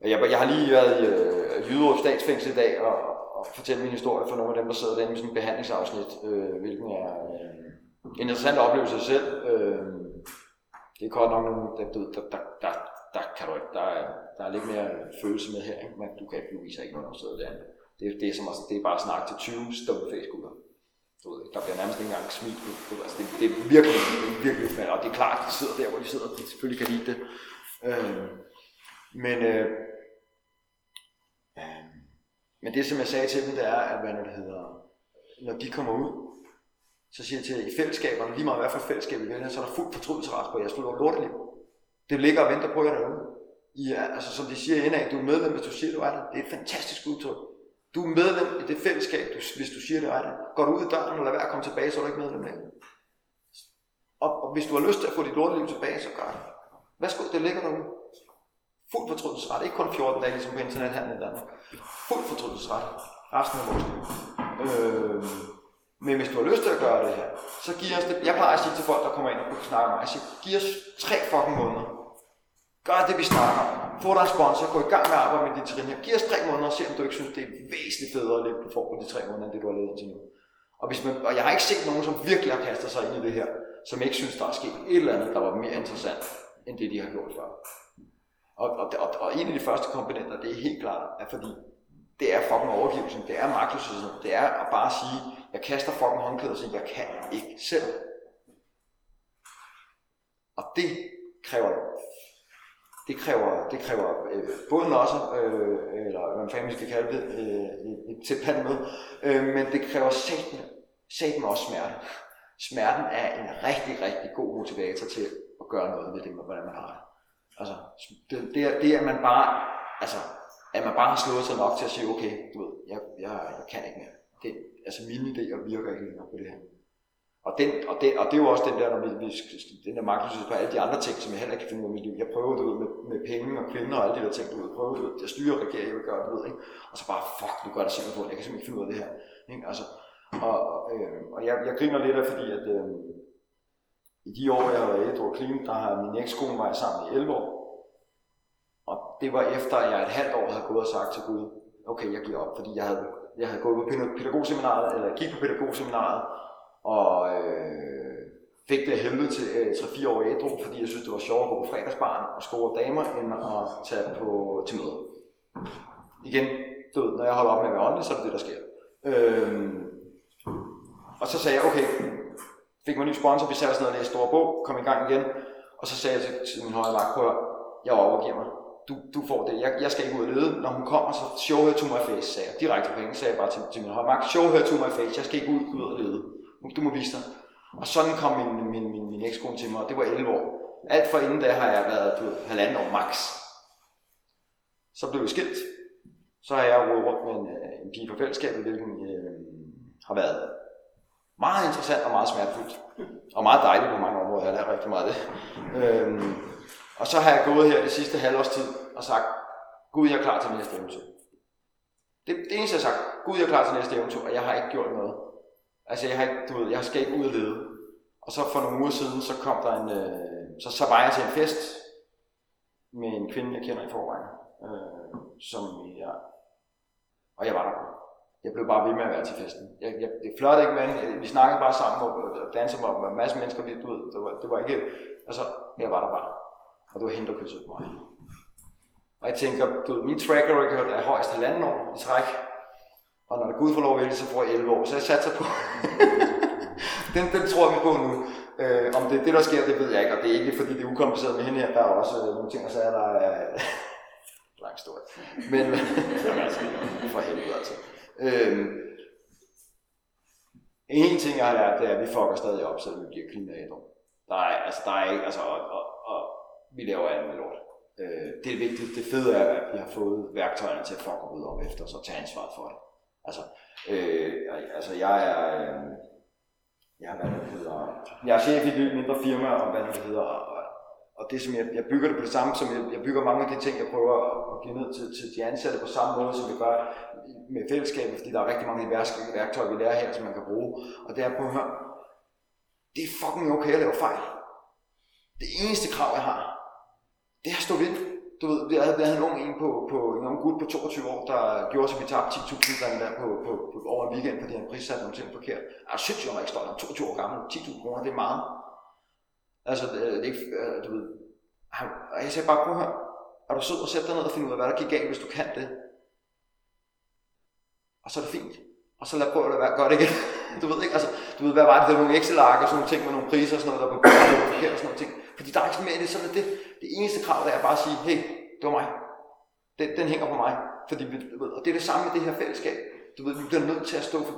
jeg, jeg har lige været i øh, Jyderup statsfængsel i dag, og, og fortælle min historie for nogle af dem, der sidder derinde med sådan en behandlingsafsnit, øh, hvilken er øh, en interessant oplevelse selv. Øh, det er godt nok nogle, der, der, der, der, der kan du der er, der er lidt mere følelse med her, ikke? men du kan ikke bevise ikke noget sted der. Det, det, er som, altså, det er bare snak til 20 stumme facebooker. Du ved, der bliver nærmest ikke engang smidt. Du, altså, det, det, er virkelig, det er virkelig svært, og det er klart, at de sidder der, hvor de sidder, de selvfølgelig kan lide det. Øh, men, øh, øh, Men det, som jeg sagde til dem, det er, at hvad når det hedder, når de kommer ud, så siger jeg til jer, i fællesskaberne, lige meget hvad for fællesskab vi vælger, så er der fuld fortrydelseret på jeres lorteliv. Det ligger og venter på jer derude. I er, altså, som de siger indad, du er medlem, hvis du siger, du er der. Det er et fantastisk udtryk. Du er medlem i det fællesskab, du, hvis du siger, det er der. Går du ud af døren og lader være at komme tilbage, så er du ikke medlem længere. Og, og hvis du har lyst til at få dit lorteliv tilbage, så gør det. Værsgo, det ligger derude. Fuld fortrydelsesret. Ikke kun 14 dage, ligesom på internethandel i Danmark. Fuld fortrydelsesret. Resten af vores liv. Øh, men hvis du har lyst til at gøre det her, så giv os det. Jeg plejer at sige til folk, der kommer ind og snakker med mig, jeg siger, giv os tre fucking måneder. Gør det, vi snakker om. Få dig en sponsor, gå i gang med at arbejde med din trin her. Giv os tre måneder og se, om du ikke synes, det er væsentligt federe at leve, på form på de tre måneder, end det du har lavet til nu. Og, hvis man, og jeg har ikke set nogen, som virkelig har kastet sig ind i det her, som ikke synes, der er sket et eller andet, der var mere interessant, end det, de har gjort før. Og, og, og, og en af de første komponenter, det er helt klart, at fordi det er fucking overgivelsen, det er magtløsheden, det er at bare sige, jeg kaster fucking håndklæder og siger, jeg kan ikke selv. Og det kræver det kræver, det kræver øh, bunden også, øh, eller hvad fanden vi skal kalde det, øh, et tilpand med, øh, men det kræver satan, satan også smerte. Smerten er en rigtig, rigtig god motivator til at gøre noget med det, hvordan man har det. Altså, det, det, er, det er, at man bare, altså, at man bare har slået sig nok til at sige, okay, du ved, jeg, jeg, jeg kan ikke mere. Det, altså, mine idéer virker ikke længere på det her. Og, den, og, den, og det er jo også den der, når vi, vi den der magtløshed på alle de andre ting, som jeg heller ikke kan finde ud af mit liv. Jeg prøver det ud med, med penge og kvinder og alle de der ting, du ved, prøver det ud. Jeg styrer regeringen, jeg vil gøre det, ud, ikke? Og så bare, fuck, nu gør det simpelthen på, jeg kan simpelthen ikke finde ud af det her. Ikke? Altså, og, øh, og jeg, jeg griner lidt af, fordi at øh, i de år, jeg har været ædru og clean, der har min ekskone var sammen i 11 år. Og det var efter, at jeg et halvt år havde gået og sagt til Gud, okay, jeg giver op, fordi jeg havde, jeg havde gået på pædagogseminaret, eller gik på pædagogseminaret, og øh, fik det helvede til øh, 3-4 år ædru, fordi jeg synes, det var sjovt at gå på fredagsbarn og score damer, end at tage på, til møde. Igen, du ved, når jeg holder op med at være åndelig, så er det det, der sker. Øh, og så sagde jeg, okay, fik mig en ny sponsor, vi satte os ned og læste store bog, kom i gang igen, og så sagde jeg til, til min højre vagt, prøv jeg overgiver mig. Du, du får det. Jeg, jeg skal ikke ud og lede. Når hun kommer, så show her to my face, sagde jeg. Direkte på hende sagde jeg bare til, til min højre vagt, show her to my face, jeg skal ikke ud, ud og lede du må vise dig. Og sådan kom min, min, min, min ekskone til mig, og det var 11 år. Alt for inden da har jeg været på halvandet år max. Så blev vi skilt. Så har jeg rodet rundt med en, øh, en pige på fællesskabet, hvilken øh, har været meget interessant og meget smertefuldt. Og meget dejligt på mange områder. Jeg har lært rigtig meget af det. Øhm, og så har jeg gået her det sidste halvårs tid og sagt, Gud, jeg er klar til næste eventyr. Det, det eneste, jeg har sagt, Gud, jeg er klar til næste eventyr, og jeg har ikke gjort noget. Altså, jeg, har ikke, du ved, jeg skal ikke ud og lede. Og så for nogle uger siden, så kom der en, øh, så, så var jeg til en fest med en kvinde, jeg kender i forvejen, øh, som jeg, og jeg var der. Jeg blev bare ved med at være til festen. Jeg, jeg, det flot ikke, men øh, vi snakkede bare sammen og øh, dansede med en masse mennesker Du ved, Det var, det var ikke, altså, jeg var der bare. Og det var hende, der på mig. Og jeg tænker, du ved, min track record er højst halvanden år i træk. Og når der Gud får lov at vælge, så får jeg 11 år. Så jeg satser på. den, den tror vi på nu. Øh, om det er det, der sker, det ved jeg ikke. Og det er ikke, fordi det er ukompliceret med hende her. Der er også øh, nogle ting, der siger, der er lang stort. Men for helvede altså. Øh, en ting, jeg har lært, det er, at vi fucker stadig op, selvom vi bliver clean. Der er, altså, der er ikke, altså, og, og, og vi laver andet med lort. Øh, det er vigtigt. Det fede er, at vi har fået værktøjerne til at fuck ud op efter, og så tage ansvaret for det. Altså, øh, altså jeg er, øh, jeg, hvad det hedder, jeg er chef i et mindre firma, og hvad det hedder, og, og det som jeg, jeg bygger det på det samme, som jeg, jeg bygger mange af de ting, jeg prøver at give ned til, til de ansatte på samme måde, som vi gør med fællesskabet, fordi der er rigtig mange af værktøjer, vi lærer her, som man kan bruge. Og det er på at høre, det er fucking okay at lave fejl. Det eneste krav, jeg har, det er at stå ved du ved, vi havde, vi havde en ung en på, på en ung gut på 22 år, der gjorde, så vi tabte 10.000 gange der på, på, på, over en weekend, fordi han prissatte nogle ting forkert. Jeg synes, jeg var ikke stolt, 22 år gammel, 10.000 kroner, det er meget. Altså, det, det er ikke, øh, du ved, han, og jeg sagde bare, prøv her, er du sød og sætte dig ned og finde ud af, hvad der gik galt, hvis du kan det? Og så er det fint. Og så lad prøve at være, godt igen. du ved ikke, altså, du ved, hvad var det, der nogle Excel-ark og sådan nogle ting med nogle priser og sådan noget, der var forkert og sådan nogle ting. Fordi der er ikke mere i det, sådan er det. Det eneste krav, der er bare at sige, hey, det var mig. Den, den hænger på mig. Fordi vi, du ved, og det er det samme med det her fællesskab. Du ved, vi bliver nødt til at stå for,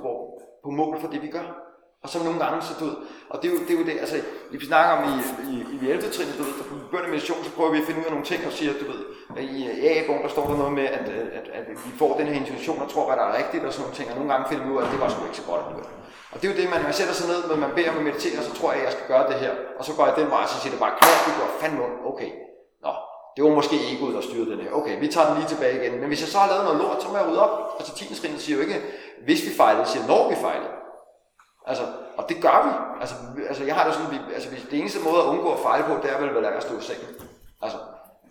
på mål for det, vi gør. Og så nogle gange, så du ved, og det er jo det, er jo det altså, vi snakker om i, i, i 11. trin, du ved, da vi begynder meditation, så prøver vi at finde ud af nogle ting, og siger, du ved, i A-bogen, der står der noget med, at, at, at, at, vi får den her intuition og tror, hvad der er rigtigt, og sådan nogle ting, og nogle gange finder vi ud af, at det var sgu ikke så godt alligevel. Og det er jo det, man, man sætter sig ned, når man beder om at meditere, så tror jeg, at jeg skal gøre det her, og så går jeg den vej, så siger det bare, klart, det går fandme okay, nå, det var måske egoet, der styrede den her. Okay, vi tager den lige tilbage igen. Men hvis jeg så har lavet noget lort, så må jeg rydde op. Altså 10. skridt siger jo ikke, hvis vi fejlede, siger når vi fejlede. Altså, og det gør vi. Altså, altså jeg har det sådan, vi, altså det eneste måde at undgå at fejle på, det er vel, at stå i sengen. Altså,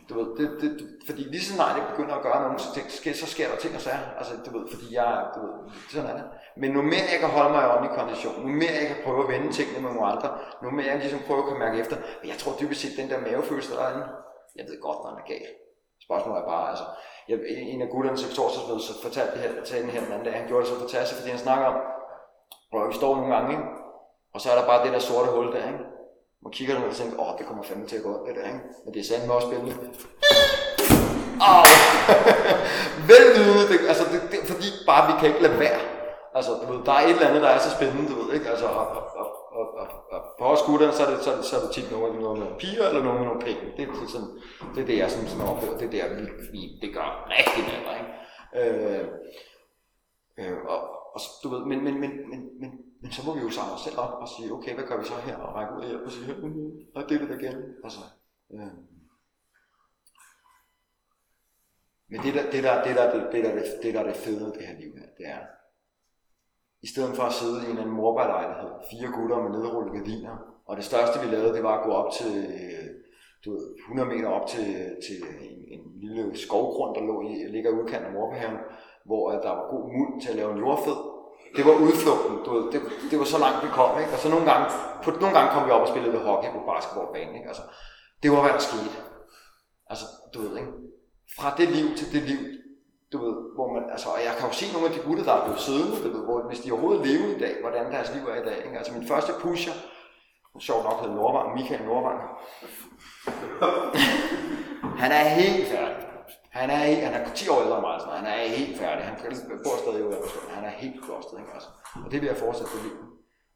du ved, det, det, fordi lige så snart jeg begynder at gøre nogle ting, så sker der ting og sager. Altså, du ved, fordi jeg, du ved, sådan er det. Men nu mere jeg kan holde mig i ordentlig kondition, nu mere jeg kan prøve at vende tingene med nogle andre, nu mere jeg ligesom prøver at kan mærke efter, men jeg tror dybest set, den der mavefølelse, der er inde, jeg ved godt, når den er galt. Spørgsmålet er bare, altså, jeg, en af gutterne til torsdagsmødet, så fortalte det her, til den her den anden dag, han gjorde det så fantastisk, fordi han snakker om, hvor vi står nogle gange, ikke? og så er der bare det der sorte hul der, ikke? Man kigger ned og tænker, åh, det kommer fandme til at gå det der, ikke? Men det er sandt også spændende. Au! Velvidende, det, altså, det, det, fordi bare vi kan ikke lade være. Altså, du ved, der er et eller andet, der er så spændende, du ved, ikke? Altså, og, og, og, og, og, og på os gutter, så er det, så, så er det tit nogen, nogen med piger, eller noget med nogle penge. Det, er sådan, det er det, jeg sådan, sådan oplever. Det er der, vi, vi det gør rigtig meget, ikke? Øh, øh, og, og, du ved, men, men, men, men, men, men så må vi jo samle os selv op og sige, okay, hvad gør vi så her? Og række ud her og sige, og det det igen. Altså, øh. Men det der, det der, det der, det, der, det der er det fede det her liv her, det er, i stedet for at sidde i en morbejlejlighed, fire gutter med nedrullede gardiner, og det største vi lavede, det var at gå op til, du ved, 100 meter op til, til en, en lille skovgrund, der lå i, ligger i udkanten af Morbehaven, hvor der var god muld til at lave en jordfed, det var udflugten, du ved, det, det var så langt vi kom, ikke? Og så nogle gange, på, nogle gange kom vi op og spillede hockey på basketballbanen, ikke? Altså, det var hvad der skete. Altså, du ved, ikke? Fra det liv til det liv, du ved, hvor man, altså, og jeg kan jo se nogle af de gutter, der er blevet siddende, du ved, hvor, hvis de overhovedet lever i dag, hvordan deres liv er i dag, ikke? Altså, min første pusher, sjovt nok hedder Nordvang, Michael Nordvang, han er helt færdig. Han er, helt, han er 10 år ældre end mig, så han er helt færdig. Han bor stadig ude af Han er helt klostret, ikke? Altså, og det vil jeg fortsætte for livet.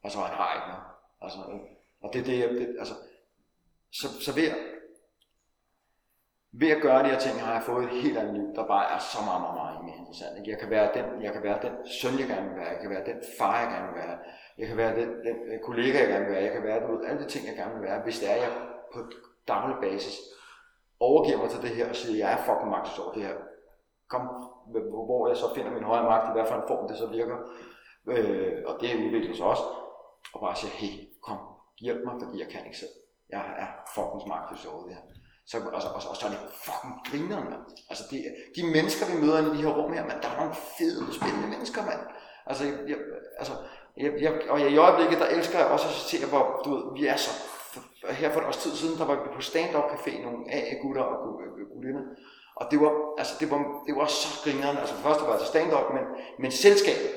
Altså, han har ikke noget. Altså, øh, og det er det, det, altså, så, så ved, at, ved at gøre de her ting, har jeg fået et helt andet liv, der bare er så meget, meget, meget mere interessant. Ikke? Jeg kan være den, jeg kan være den søn, jeg gerne vil være. Jeg kan være den far, jeg gerne vil være. Jeg kan være den, den kollega, jeg gerne vil være. Jeg kan være du ved, alle de ting, jeg gerne vil være, hvis det er, jeg på daglig basis overgiver mig til det her og siger, jeg er fucking magtløs over det her. Kom, hvor jeg så finder min højere magt, i hvert fald form det så virker. Øh, og det udvikler sig også. Og bare siger, hey, kom, hjælp mig, fordi jeg kan ikke selv. Jeg er fucking magtløs over det her. Så, og, og, og, så er det fucking grineren, mand. Altså, det, de mennesker, vi møder i de her rum her, mand, der er nogle fede, spændende mennesker, mand. Altså, jeg, altså jeg, jeg, og jeg, i øjeblikket, der elsker jeg også at se, hvor du ved, vi er så her for et års tid siden, der var vi på stand-up café, nogle AA-gutter og gutinder. Øh, og det var, altså, det var, det var så grinerende. Altså først var det stand-up, men, men selskabet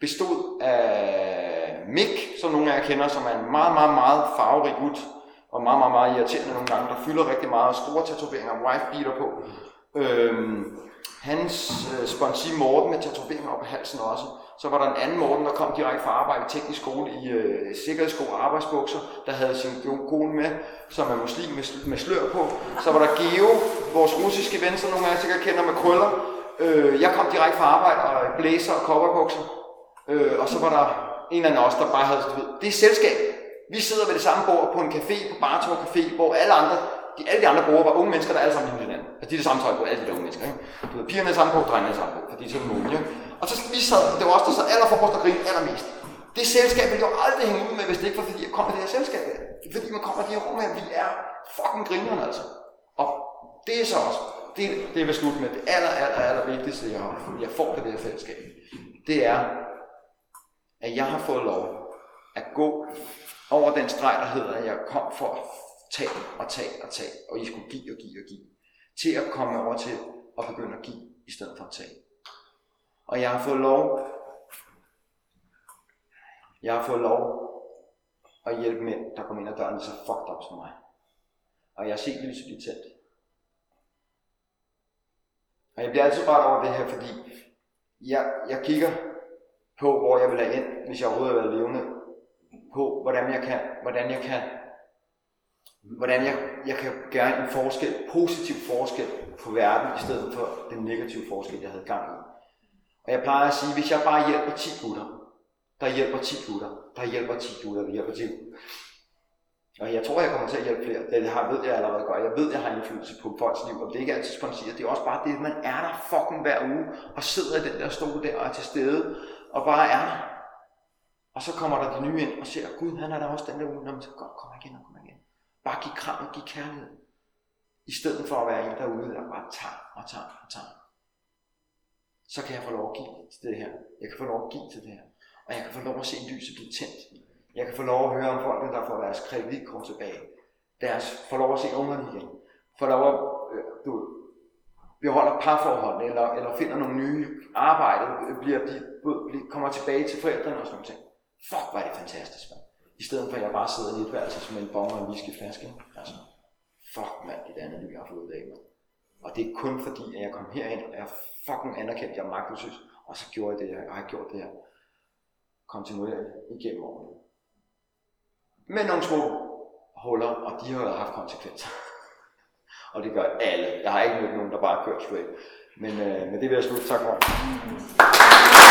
bestod af Mick, som nogle af jer kender, som er en meget, meget, meget farverig gut, og meget, meget, meget irriterende nogle gange, der fylder rigtig meget, store tatoveringer, wife beater på. Øhm, hans øh, sponsi Morten med tatoveringer op i halsen også. Så var der en anden Morten, der kom direkte fra arbejde i teknisk skole i øh, sikkerhedssko og arbejdsbukser, der havde sin kone med, som er muslim med, med slør på. Så var der Geo, vores russiske ven, som nogle af jer sikkert kender med krøller. Øh, jeg kom direkte fra arbejde og blæser og cowboybukser. Øh, og så var der en af os, der bare havde, du ved, det er selskab. Vi sidder ved det samme bord på en café, på Bartor Café, hvor alle andre de, alle de andre brugere var unge mennesker, der alle sammen lignede hinanden. Altså, de er det samme tøj på, alle de der unge mennesker. Ikke? Du ved, pigerne er samme på, drengene er samme på, fordi de er sådan mulige. Og så vi sad, det var også der sad allerforrest og grine allermest. Det selskab ville jo aldrig hænge ud med, hvis det ikke var fordi, jeg kom i det her selskab. Fordi man kommer i de her rum her, vi er fucking grinerne altså. Og det er så også, det, det er ved slut med det aller, aller, aller vigtigste, jeg, har, jeg får ved det her fællesskab. Det er, at jeg har fået lov at gå over den streg, der hedder, at jeg kom for at tage og tage og tage, og I skulle give og give og give, til at komme over til at begynde at give, i stedet for at tage. Og jeg har fået lov, jeg har fået lov at hjælpe mænd, der kom ind ad døren, så fucked up som mig. Og jeg har set lyset blive tændt. Og jeg bliver altid bare over det her, fordi jeg, jeg kigger på, hvor jeg vil have ind, hvis jeg overhovedet har været levende, på, hvordan jeg kan, hvordan jeg kan, hvordan jeg, jeg kan gøre en forskel, positiv forskel på verden, i stedet for den negative forskel, jeg havde gang i. Og jeg plejer at sige, hvis jeg bare hjælper 10 gutter, der hjælper 10 gutter, der hjælper 10 gutter, der hjælper 10 og jeg tror, jeg kommer til at hjælpe flere. Det har, ved jeg allerede godt. Jeg ved, jeg har indflydelse på folks liv, og det er ikke altid sponsoreret. Det er også bare det, at man er der fucking hver uge, og sidder i den der stol der og er til stede, og bare er der. Og så kommer der de nye ind og ser, Gud, han er der også den der uge. Når man så godt, kom igen, kom igen. Bare give kram og give kærlighed. I stedet for at være en derude, der bare tager og tager og tager. Så kan jeg få lov at give til det her. Jeg kan få lov at give til det her. Og jeg kan få lov at se lyset blive tændt. Jeg kan få lov at høre om folk, der får deres kreditkort tilbage. Deres, får lov at se ungerne igen. Får lov at øh, du, beholder parforhold, eller, eller finder nogle nye arbejde, bliver, de, bliver, kommer tilbage til forældrene og sådan noget. Fuck, hvor er det fantastisk, man. I stedet for at jeg bare sidder i et værelse som en bonger og en whiskyflaske. Altså, fuck mand, det andet liv, jeg har fået ud af mig. Og det er kun fordi, at jeg kom herind, og jeg fucking anerkendt, at jeg er magtesløs, og så gjorde jeg det, jeg har gjort det her kontinuerligt igennem årene med nogle små huller, og de har haft konsekvenser. og det gør alle. Jeg har ikke mødt nogen, der bare kørt straight. Men øh, med det vil jeg slutte. Tak for mm.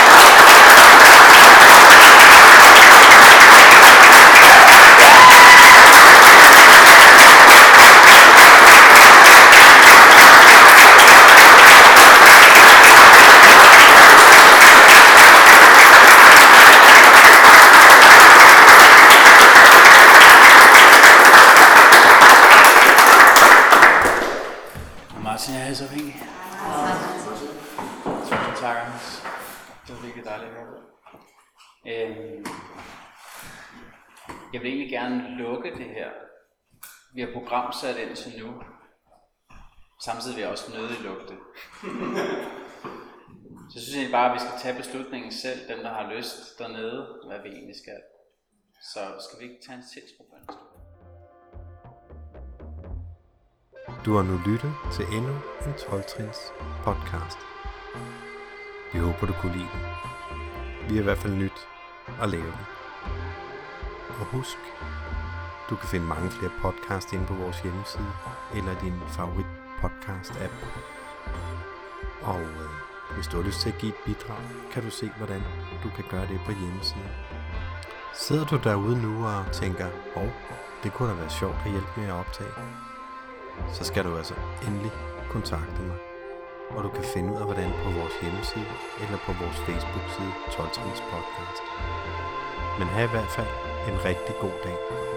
Vi har programsat indtil nu. Samtidig vil jeg også nødig lugte. Så jeg synes egentlig bare, at vi skal tage beslutningen selv, dem der har lyst dernede, hvad vi egentlig skal. Så skal vi ikke tage en sindsprobøn?
Du har nu lyttet til endnu en 12-trins podcast. Vi håber, du kunne lide den. Vi er i hvert fald nyt at lave den. Og husk, du kan finde mange flere podcasts inde på vores hjemmeside, eller din favorit podcast-app. Og øh, hvis du har lyst til at give et bidrag, kan du se, hvordan du kan gøre det på hjemmesiden. Sidder du derude nu og tænker, åh, oh, det kunne da være sjovt at hjælpe med at optage, så skal du altså endelig kontakte mig. Og du kan finde ud af, hvordan på vores hjemmeside eller på vores Facebook-side 12 Podcast. Men have i hvert fald en rigtig god dag.